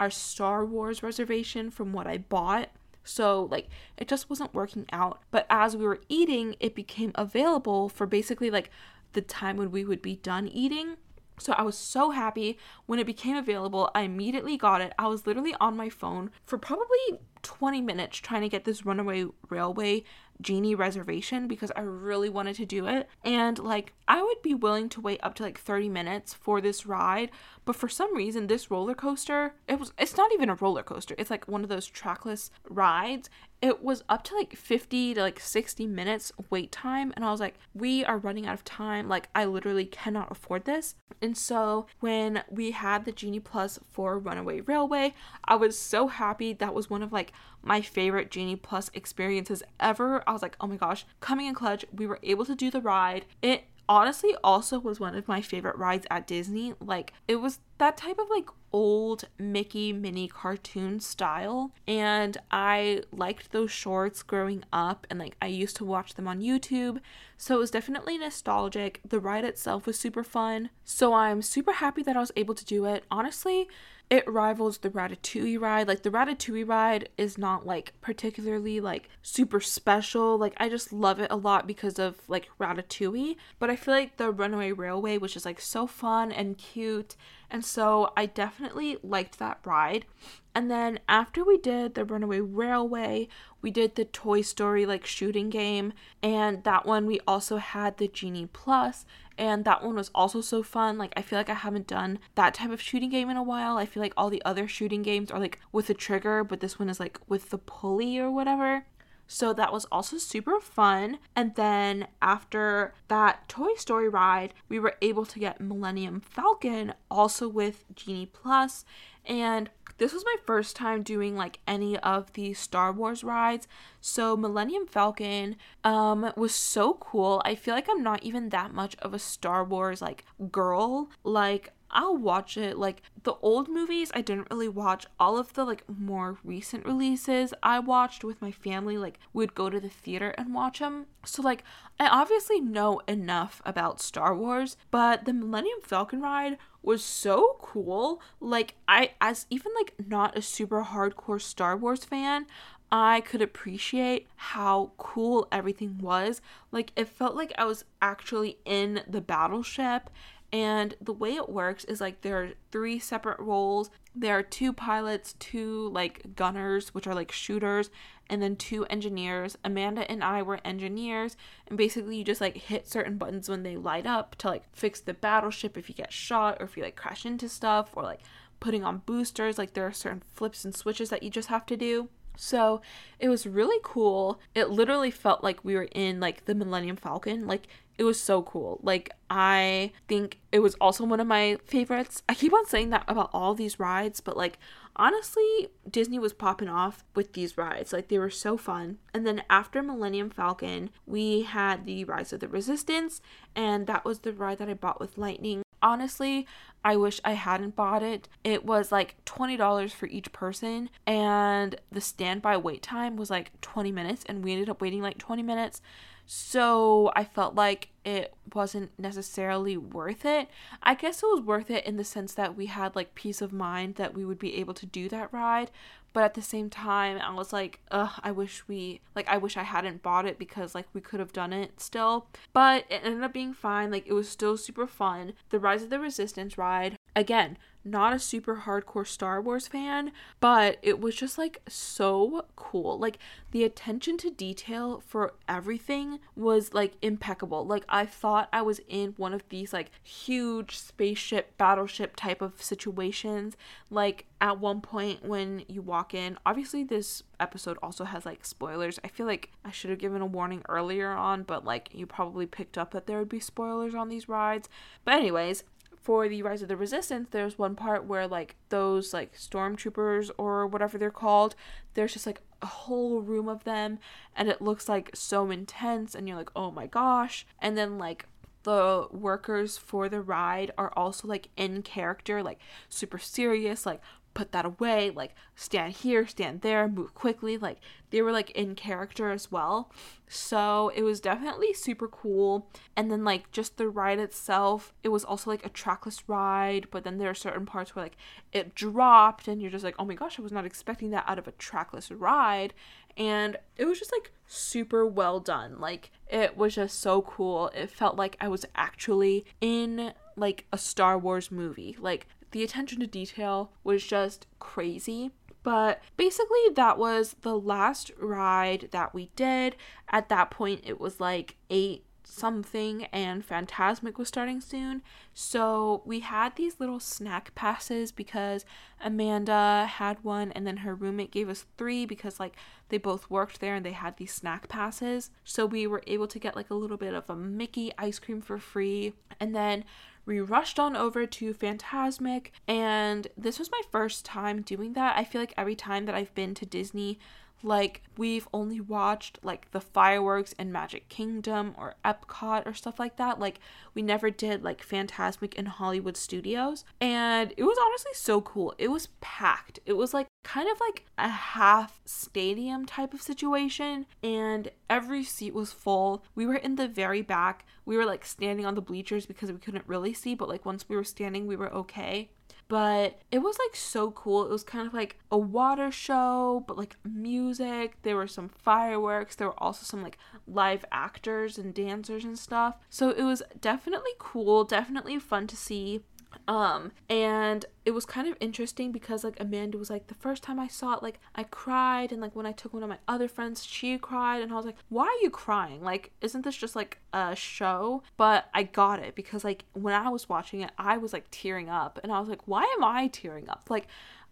our Star Wars reservation from what I bought. So, like, it just wasn't working out. But as we were eating, it became available for basically like the time when we would be done eating. So I was so happy when it became available. I immediately got it. I was literally on my phone for probably 20 minutes trying to get this runaway railway genie reservation because I really wanted to do it. And like, I would be willing to wait up to like 30 minutes for this ride, but for some reason, this roller coaster, it was, it's not even a roller coaster, it's like one of those trackless rides. It was up to like 50 to like 60 minutes wait time. And I was like, we are running out of time. Like, I literally cannot afford this. And so when we had the Genie Plus for Runaway Railway, I was so happy. That was one of like my favorite Genie Plus experiences ever. I was like, oh my gosh, coming in clutch, we were able to do the ride. It honestly also was one of my favorite rides at Disney. Like, it was that type of like old Mickey Minnie cartoon style. And I liked those shorts growing up, and like I used to watch them on YouTube. So it was definitely nostalgic. The ride itself was super fun. So I'm super happy that I was able to do it. Honestly, it rivals the Ratatouille ride. Like the Ratatouille ride is not like particularly like super special. Like I just love it a lot because of like Ratatouille. But I feel like the Runaway Railway which is like so fun and cute. And so I definitely liked that ride. And then after we did the Runaway Railway, we did the Toy Story like shooting game. And that one we also had the Genie Plus and that one was also so fun. Like I feel like I haven't done that type of shooting game in a while. I feel like all the other shooting games are like with a trigger, but this one is like with the pulley or whatever. So that was also super fun. And then after that Toy Story ride, we were able to get Millennium Falcon also with Genie Plus and this was my first time doing like any of the Star Wars rides. So Millennium Falcon um was so cool. I feel like I'm not even that much of a Star Wars like girl. Like I'll watch it. Like the old movies, I didn't really watch. All of the like more recent releases, I watched with my family. Like we'd go to the theater and watch them. So like I obviously know enough about Star Wars, but the Millennium Falcon ride was so cool. Like I as even like not a super hardcore Star Wars fan, I could appreciate how cool everything was. Like it felt like I was actually in the battleship and the way it works is like there are three separate roles. There are two pilots, two like gunners, which are like shooters, and then two engineers. Amanda and I were engineers, and basically you just like hit certain buttons when they light up to like fix the battleship if you get shot or if you like crash into stuff or like putting on boosters. Like there are certain flips and switches that you just have to do. So it was really cool. It literally felt like we were in like the Millennium Falcon. Like it was so cool. Like, I think it was also one of my favorites. I keep on saying that about all these rides, but like, honestly, Disney was popping off with these rides. Like, they were so fun. And then after Millennium Falcon, we had the Rise of the Resistance, and that was the ride that I bought with Lightning. Honestly, I wish I hadn't bought it. It was like $20 for each person, and the standby wait time was like 20 minutes, and we ended up waiting like 20 minutes. So I felt like it wasn't necessarily worth it. I guess it was worth it in the sense that we had like peace of mind that we would be able to do that ride. But at the same time, I was like, ugh, I wish we, like, I wish I hadn't bought it because, like, we could have done it still. But it ended up being fine. Like, it was still super fun. The Rise of the Resistance ride, again, not a super hardcore Star Wars fan, but it was just like so cool. Like the attention to detail for everything was like impeccable. Like I thought I was in one of these like huge spaceship battleship type of situations. Like at one point when you walk in, obviously this episode also has like spoilers. I feel like I should have given a warning earlier on, but like you probably picked up that there would be spoilers on these rides. But anyways, for the Rise of the Resistance, there's one part where like those like stormtroopers or whatever they're called, there's just like a whole room of them and it looks like so intense and you're like, "Oh my gosh." And then like the workers for the ride are also like in character, like super serious, like put that away, like stand here, stand there, move quickly. Like they were like in character as well. So it was definitely super cool. And then like just the ride itself, it was also like a trackless ride, but then there are certain parts where like it dropped and you're just like, oh my gosh, I was not expecting that out of a trackless ride. And it was just like super well done. Like it was just so cool. It felt like I was actually in like a Star Wars movie. Like the attention to detail was just crazy. But basically, that was the last ride that we did. At that point, it was like 8 something and Fantasmic was starting soon. So we had these little snack passes because Amanda had one and then her roommate gave us three because like they both worked there and they had these snack passes. So we were able to get like a little bit of a Mickey ice cream for free. And then we rushed on over to Fantasmic, and this was my first time doing that. I feel like every time that I've been to Disney, like we've only watched like the fireworks in Magic Kingdom or Epcot or stuff like that. Like we never did like Fantasmic in Hollywood Studios. And it was honestly so cool. It was packed. It was like kind of like a half stadium type of situation and every seat was full. We were in the very back. We were like standing on the bleachers because we couldn't really see, but like once we were standing, we were okay but it was like so cool. It was kind of like a water show, but like music. There were some fireworks. There were also some like live actors and dancers and stuff. So it was definitely cool, definitely fun to see. Um, and it was kind of interesting because like Amanda was like, the first time I saw it, like I cried, and like when I took one of my other friends, she cried, and I was like, why are you crying? Like, isn't this just like a show? But I got it because like when I was watching it, I was like tearing up, and I was like, why am I tearing up? Like,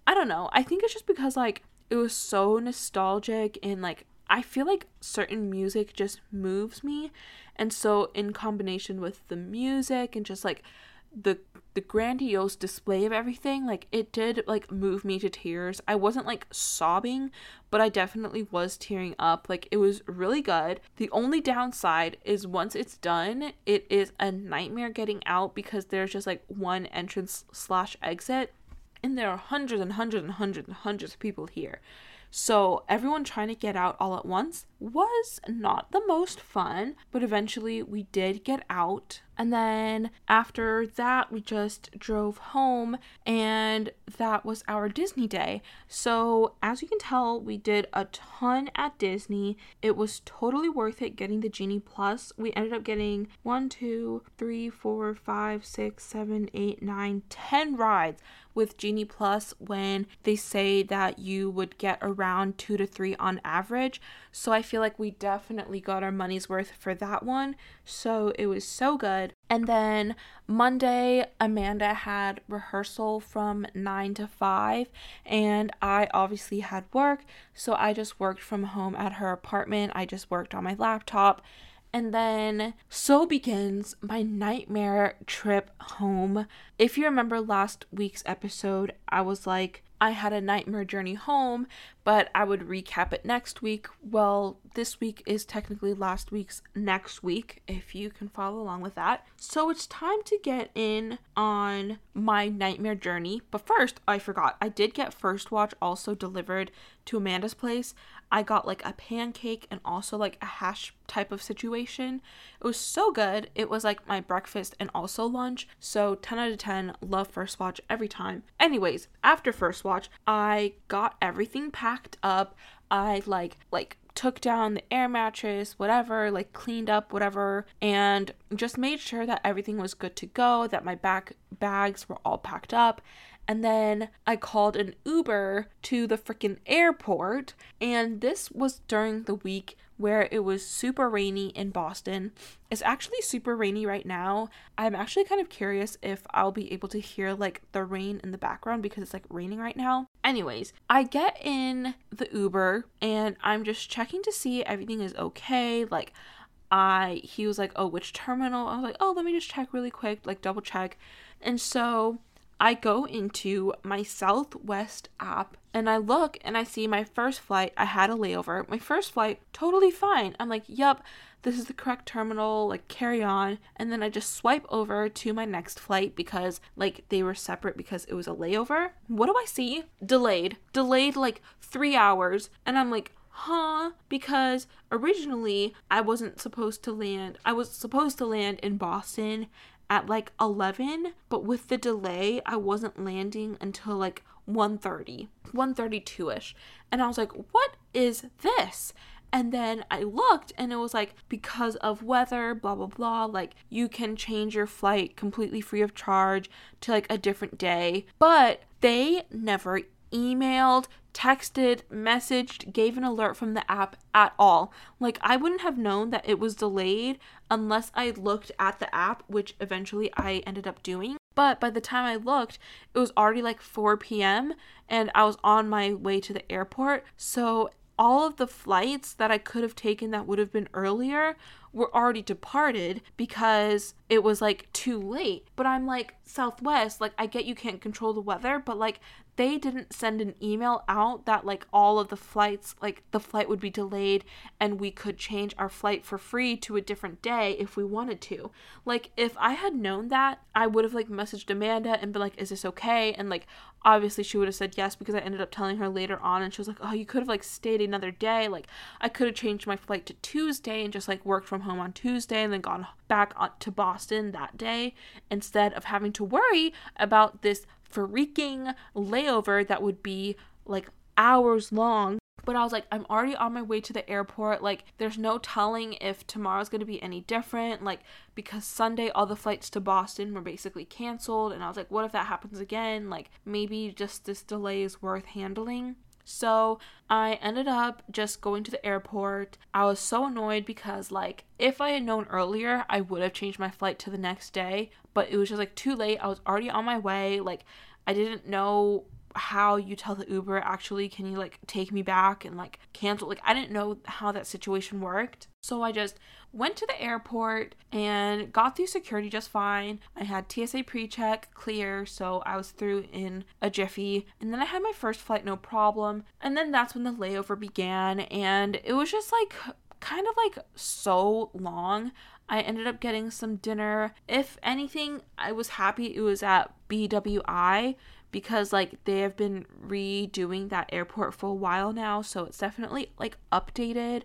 I don't know. I think it's just because like it was so nostalgic and like I feel like certain music just moves me. And so in combination with the music and just like the the grandiose display of everything like it did like move me to tears. I wasn't like sobbing but i definitely was tearing up. Like it was really good. The only downside is once it's done it is a nightmare getting out because there's just like one entrance slash exit and there are hundreds and hundreds and hundreds and hundreds of people here. So everyone trying to get out all at once was not the most fun, but eventually we did get out. And then after that, we just drove home, and that was our Disney day. So, as you can tell, we did a ton at Disney. It was totally worth it getting the Genie Plus. We ended up getting one, two, three, four, five, six, seven, eight, nine, ten rides with Genie Plus when they say that you would get around two to three on average. So I feel like we definitely got our money's worth for that one. So it was so good. And then Monday, Amanda had rehearsal from 9 to 5, and I obviously had work. So I just worked from home at her apartment. I just worked on my laptop and then so begins my nightmare trip home. If you remember last week's episode, I was like, I had a nightmare journey home, but I would recap it next week. Well, this week is technically last week's next week, if you can follow along with that. So it's time to get in on my nightmare journey. But first, I forgot, I did get First Watch also delivered to Amanda's place. I got like a pancake and also like a hash type of situation. It was so good. It was like my breakfast and also lunch. So 10 out of 10, love First Watch every time. Anyways, after First Watch, I got everything packed up. I like like took down the air mattress, whatever, like cleaned up whatever, and just made sure that everything was good to go, that my back bags were all packed up. And then I called an Uber to the freaking airport. And this was during the week where it was super rainy in Boston. It's actually super rainy right now. I'm actually kind of curious if I'll be able to hear like the rain in the background because it's like raining right now. Anyways, I get in the Uber and I'm just checking to see everything is okay. Like, I he was like, "Oh, which terminal?" I was like, "Oh, let me just check really quick, like double check." And so I go into my Southwest app and I look and I see my first flight. I had a layover. My first flight, totally fine. I'm like, yep, this is the correct terminal, like carry on. And then I just swipe over to my next flight because like they were separate because it was a layover. What do I see? Delayed. Delayed like three hours. And I'm like, huh? Because originally I wasn't supposed to land, I was supposed to land in Boston at like 11, but with the delay, I wasn't landing until like 1:30, 1:32ish. And I was like, "What is this?" And then I looked and it was like because of weather, blah blah blah, like you can change your flight completely free of charge to like a different day. But they never emailed, texted, messaged, gave an alert from the app at all. Like, I wouldn't have known that it was delayed unless I looked at the app, which eventually I ended up doing. But by the time I looked, it was already like 4 p.m. and I was on my way to the airport. So, all of the flights that I could have taken that would have been earlier were already departed because it was like too late. But I'm like, Southwest, like, I get you can't control the weather, but like, they didn't send an email out that like all of the flights like the flight would be delayed and we could change our flight for free to a different day if we wanted to. Like if i had known that i would have like messaged amanda and been like is this okay? And like obviously she would have said yes because i ended up telling her later on and she was like oh you could have like stayed another day. Like i could have changed my flight to tuesday and just like worked from home on tuesday and then gone back to boston that day instead of having to worry about this freaking layover that would be like hours long. But I was like, I'm already on my way to the airport. Like, there's no telling if tomorrow's gonna be any different. Like, because Sunday, all the flights to Boston were basically canceled. And I was like, what if that happens again? Like, maybe just this delay is worth handling. So I ended up just going to the airport. I was so annoyed because, like, if I had known earlier, I would have changed my flight to the next day, but it was just like too late. I was already on my way. Like, I didn't know how you tell the Uber actually can you like take me back and like cancel like I didn't know how that situation worked. So I just went to the airport and got through security just fine. I had TSA pre-check clear, so I was through in a jiffy. And then I had my first flight no problem. And then that's when the layover began and it was just like kind of like so long. I ended up getting some dinner. If anything, I was happy it was at BWI because like they have been redoing that airport for a while now, so it's definitely like updated.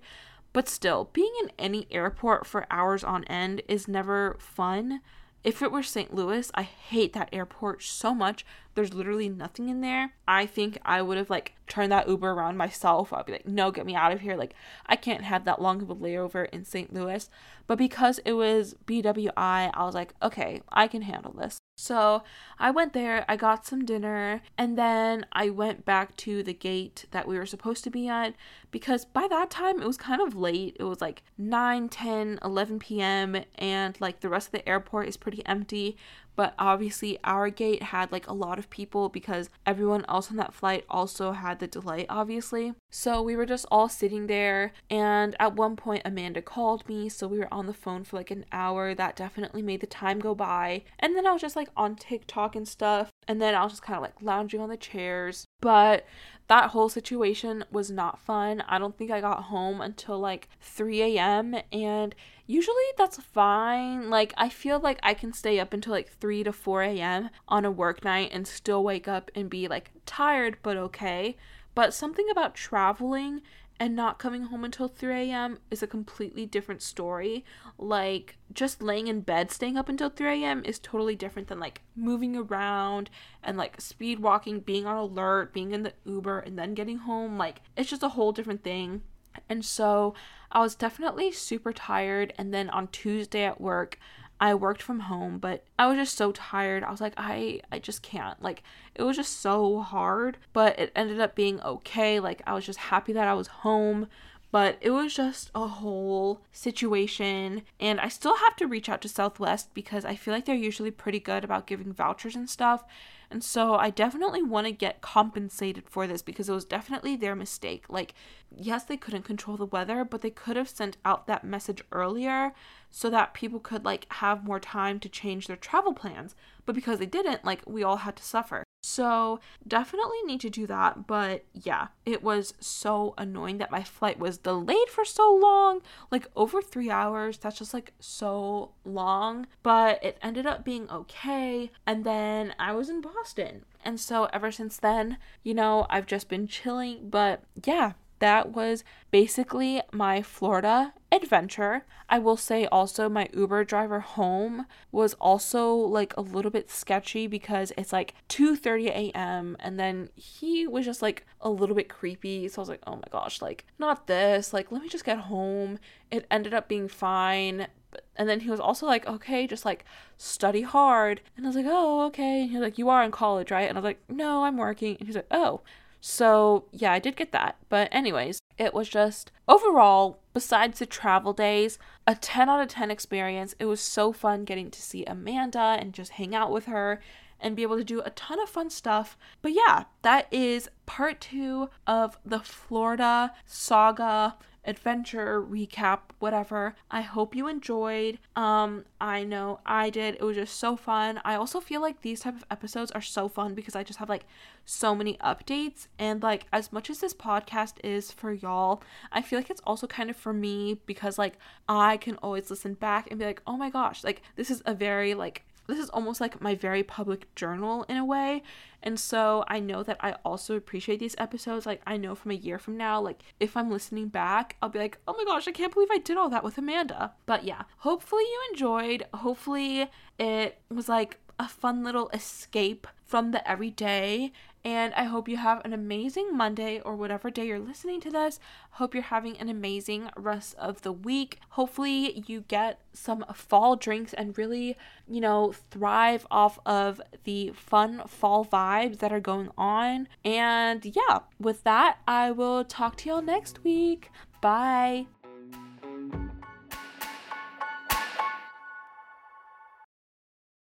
But still, being in any airport for hours on end is never fun. If it were St. Louis, I hate that airport so much. There's literally nothing in there. I think I would have like turned that Uber around myself. I'd be like, no, get me out of here. Like, I can't have that long of a layover in St. Louis. But because it was BWI, I was like, okay, I can handle this. So I went there, I got some dinner, and then I went back to the gate that we were supposed to be at because by that time it was kind of late. It was like 9, 10, 11 p.m., and like the rest of the airport is pretty empty but obviously our gate had like a lot of people because everyone else on that flight also had the delay obviously. So we were just all sitting there and at one point amanda called me so we were on the phone for like an hour. That definitely made the time go by. And then i was just like on tiktok and stuff And then I was just kind of like lounging on the chairs. But that whole situation was not fun. I don't think I got home until like 3 a.m. And usually that's fine. Like, I feel like I can stay up until like 3 to 4 a.m. on a work night and still wake up and be like tired, but okay. But something about traveling and not coming home until 3 a.m. is a completely different story. Like, just laying in bed, staying up until 3 a.m. is totally different than like moving around and like speed walking, being on alert, being in the Uber, and then getting home. Like, it's just a whole different thing. And so I was definitely super tired. And then on Tuesday at work, I worked from home, but I was just so tired. I was like, I I just can't. Like it was just so hard, but it ended up being okay. Like I was just happy that I was home, but it was just a whole situation and I still have to reach out to Southwest because I feel like they're usually pretty good about giving vouchers and stuff. And so I definitely want to get compensated for this because it was definitely their mistake. Like, yes, they couldn't control the weather, but they could have sent out that message earlier so that people could like have more time to change their travel plans. But because they didn't, like we all had to suffer. So, definitely need to do that, but yeah, it was so annoying that my flight was delayed for so long, like over 3 hours. That's just like so long, but it ended up being okay. And then I was in Boston. And so ever since then, you know, I've just been chilling, but yeah, that was basically my Florida adventure. I will say also my Uber driver home was also like a little bit sketchy because it's like 2:30 a.m. and then he was just like a little bit creepy. So I was like, "Oh my gosh, like not this. Like let me just get home." It ended up being fine. And then he was also like, "Okay, just like study hard." And I was like, "Oh, okay." And he was like, "You are in college, right?" And I was like, "No, I'm working." And he's like, "Oh." So, yeah, I did get that. But, anyways, it was just overall, besides the travel days, a 10 out of 10 experience. It was so fun getting to see Amanda and just hang out with her and be able to do a ton of fun stuff. But yeah, that is part two of the Florida saga adventure recap whatever. I hope you enjoyed. Um i know i did. It was just so fun. I also feel like these type of episodes are so fun because i just have like so many updates. And like as much as this podcast is for y'all i feel like it's also kind of for me because like i can always listen back and be like oh my gosh like this is a very like this is almost like my very public journal in a way. And so I know that I also appreciate these episodes. Like, I know from a year from now, like, if I'm listening back, I'll be like, oh my gosh, I can't believe I did all that with Amanda. But yeah, hopefully you enjoyed. Hopefully it was like a fun little escape from the everyday. And I hope you have an amazing Monday or whatever day you're listening to this. Hope you're having an amazing rest of the week. Hopefully, you get some fall drinks and really, you know, thrive off of the fun fall vibes that are going on. And yeah, with that, I will talk to y'all next week. Bye.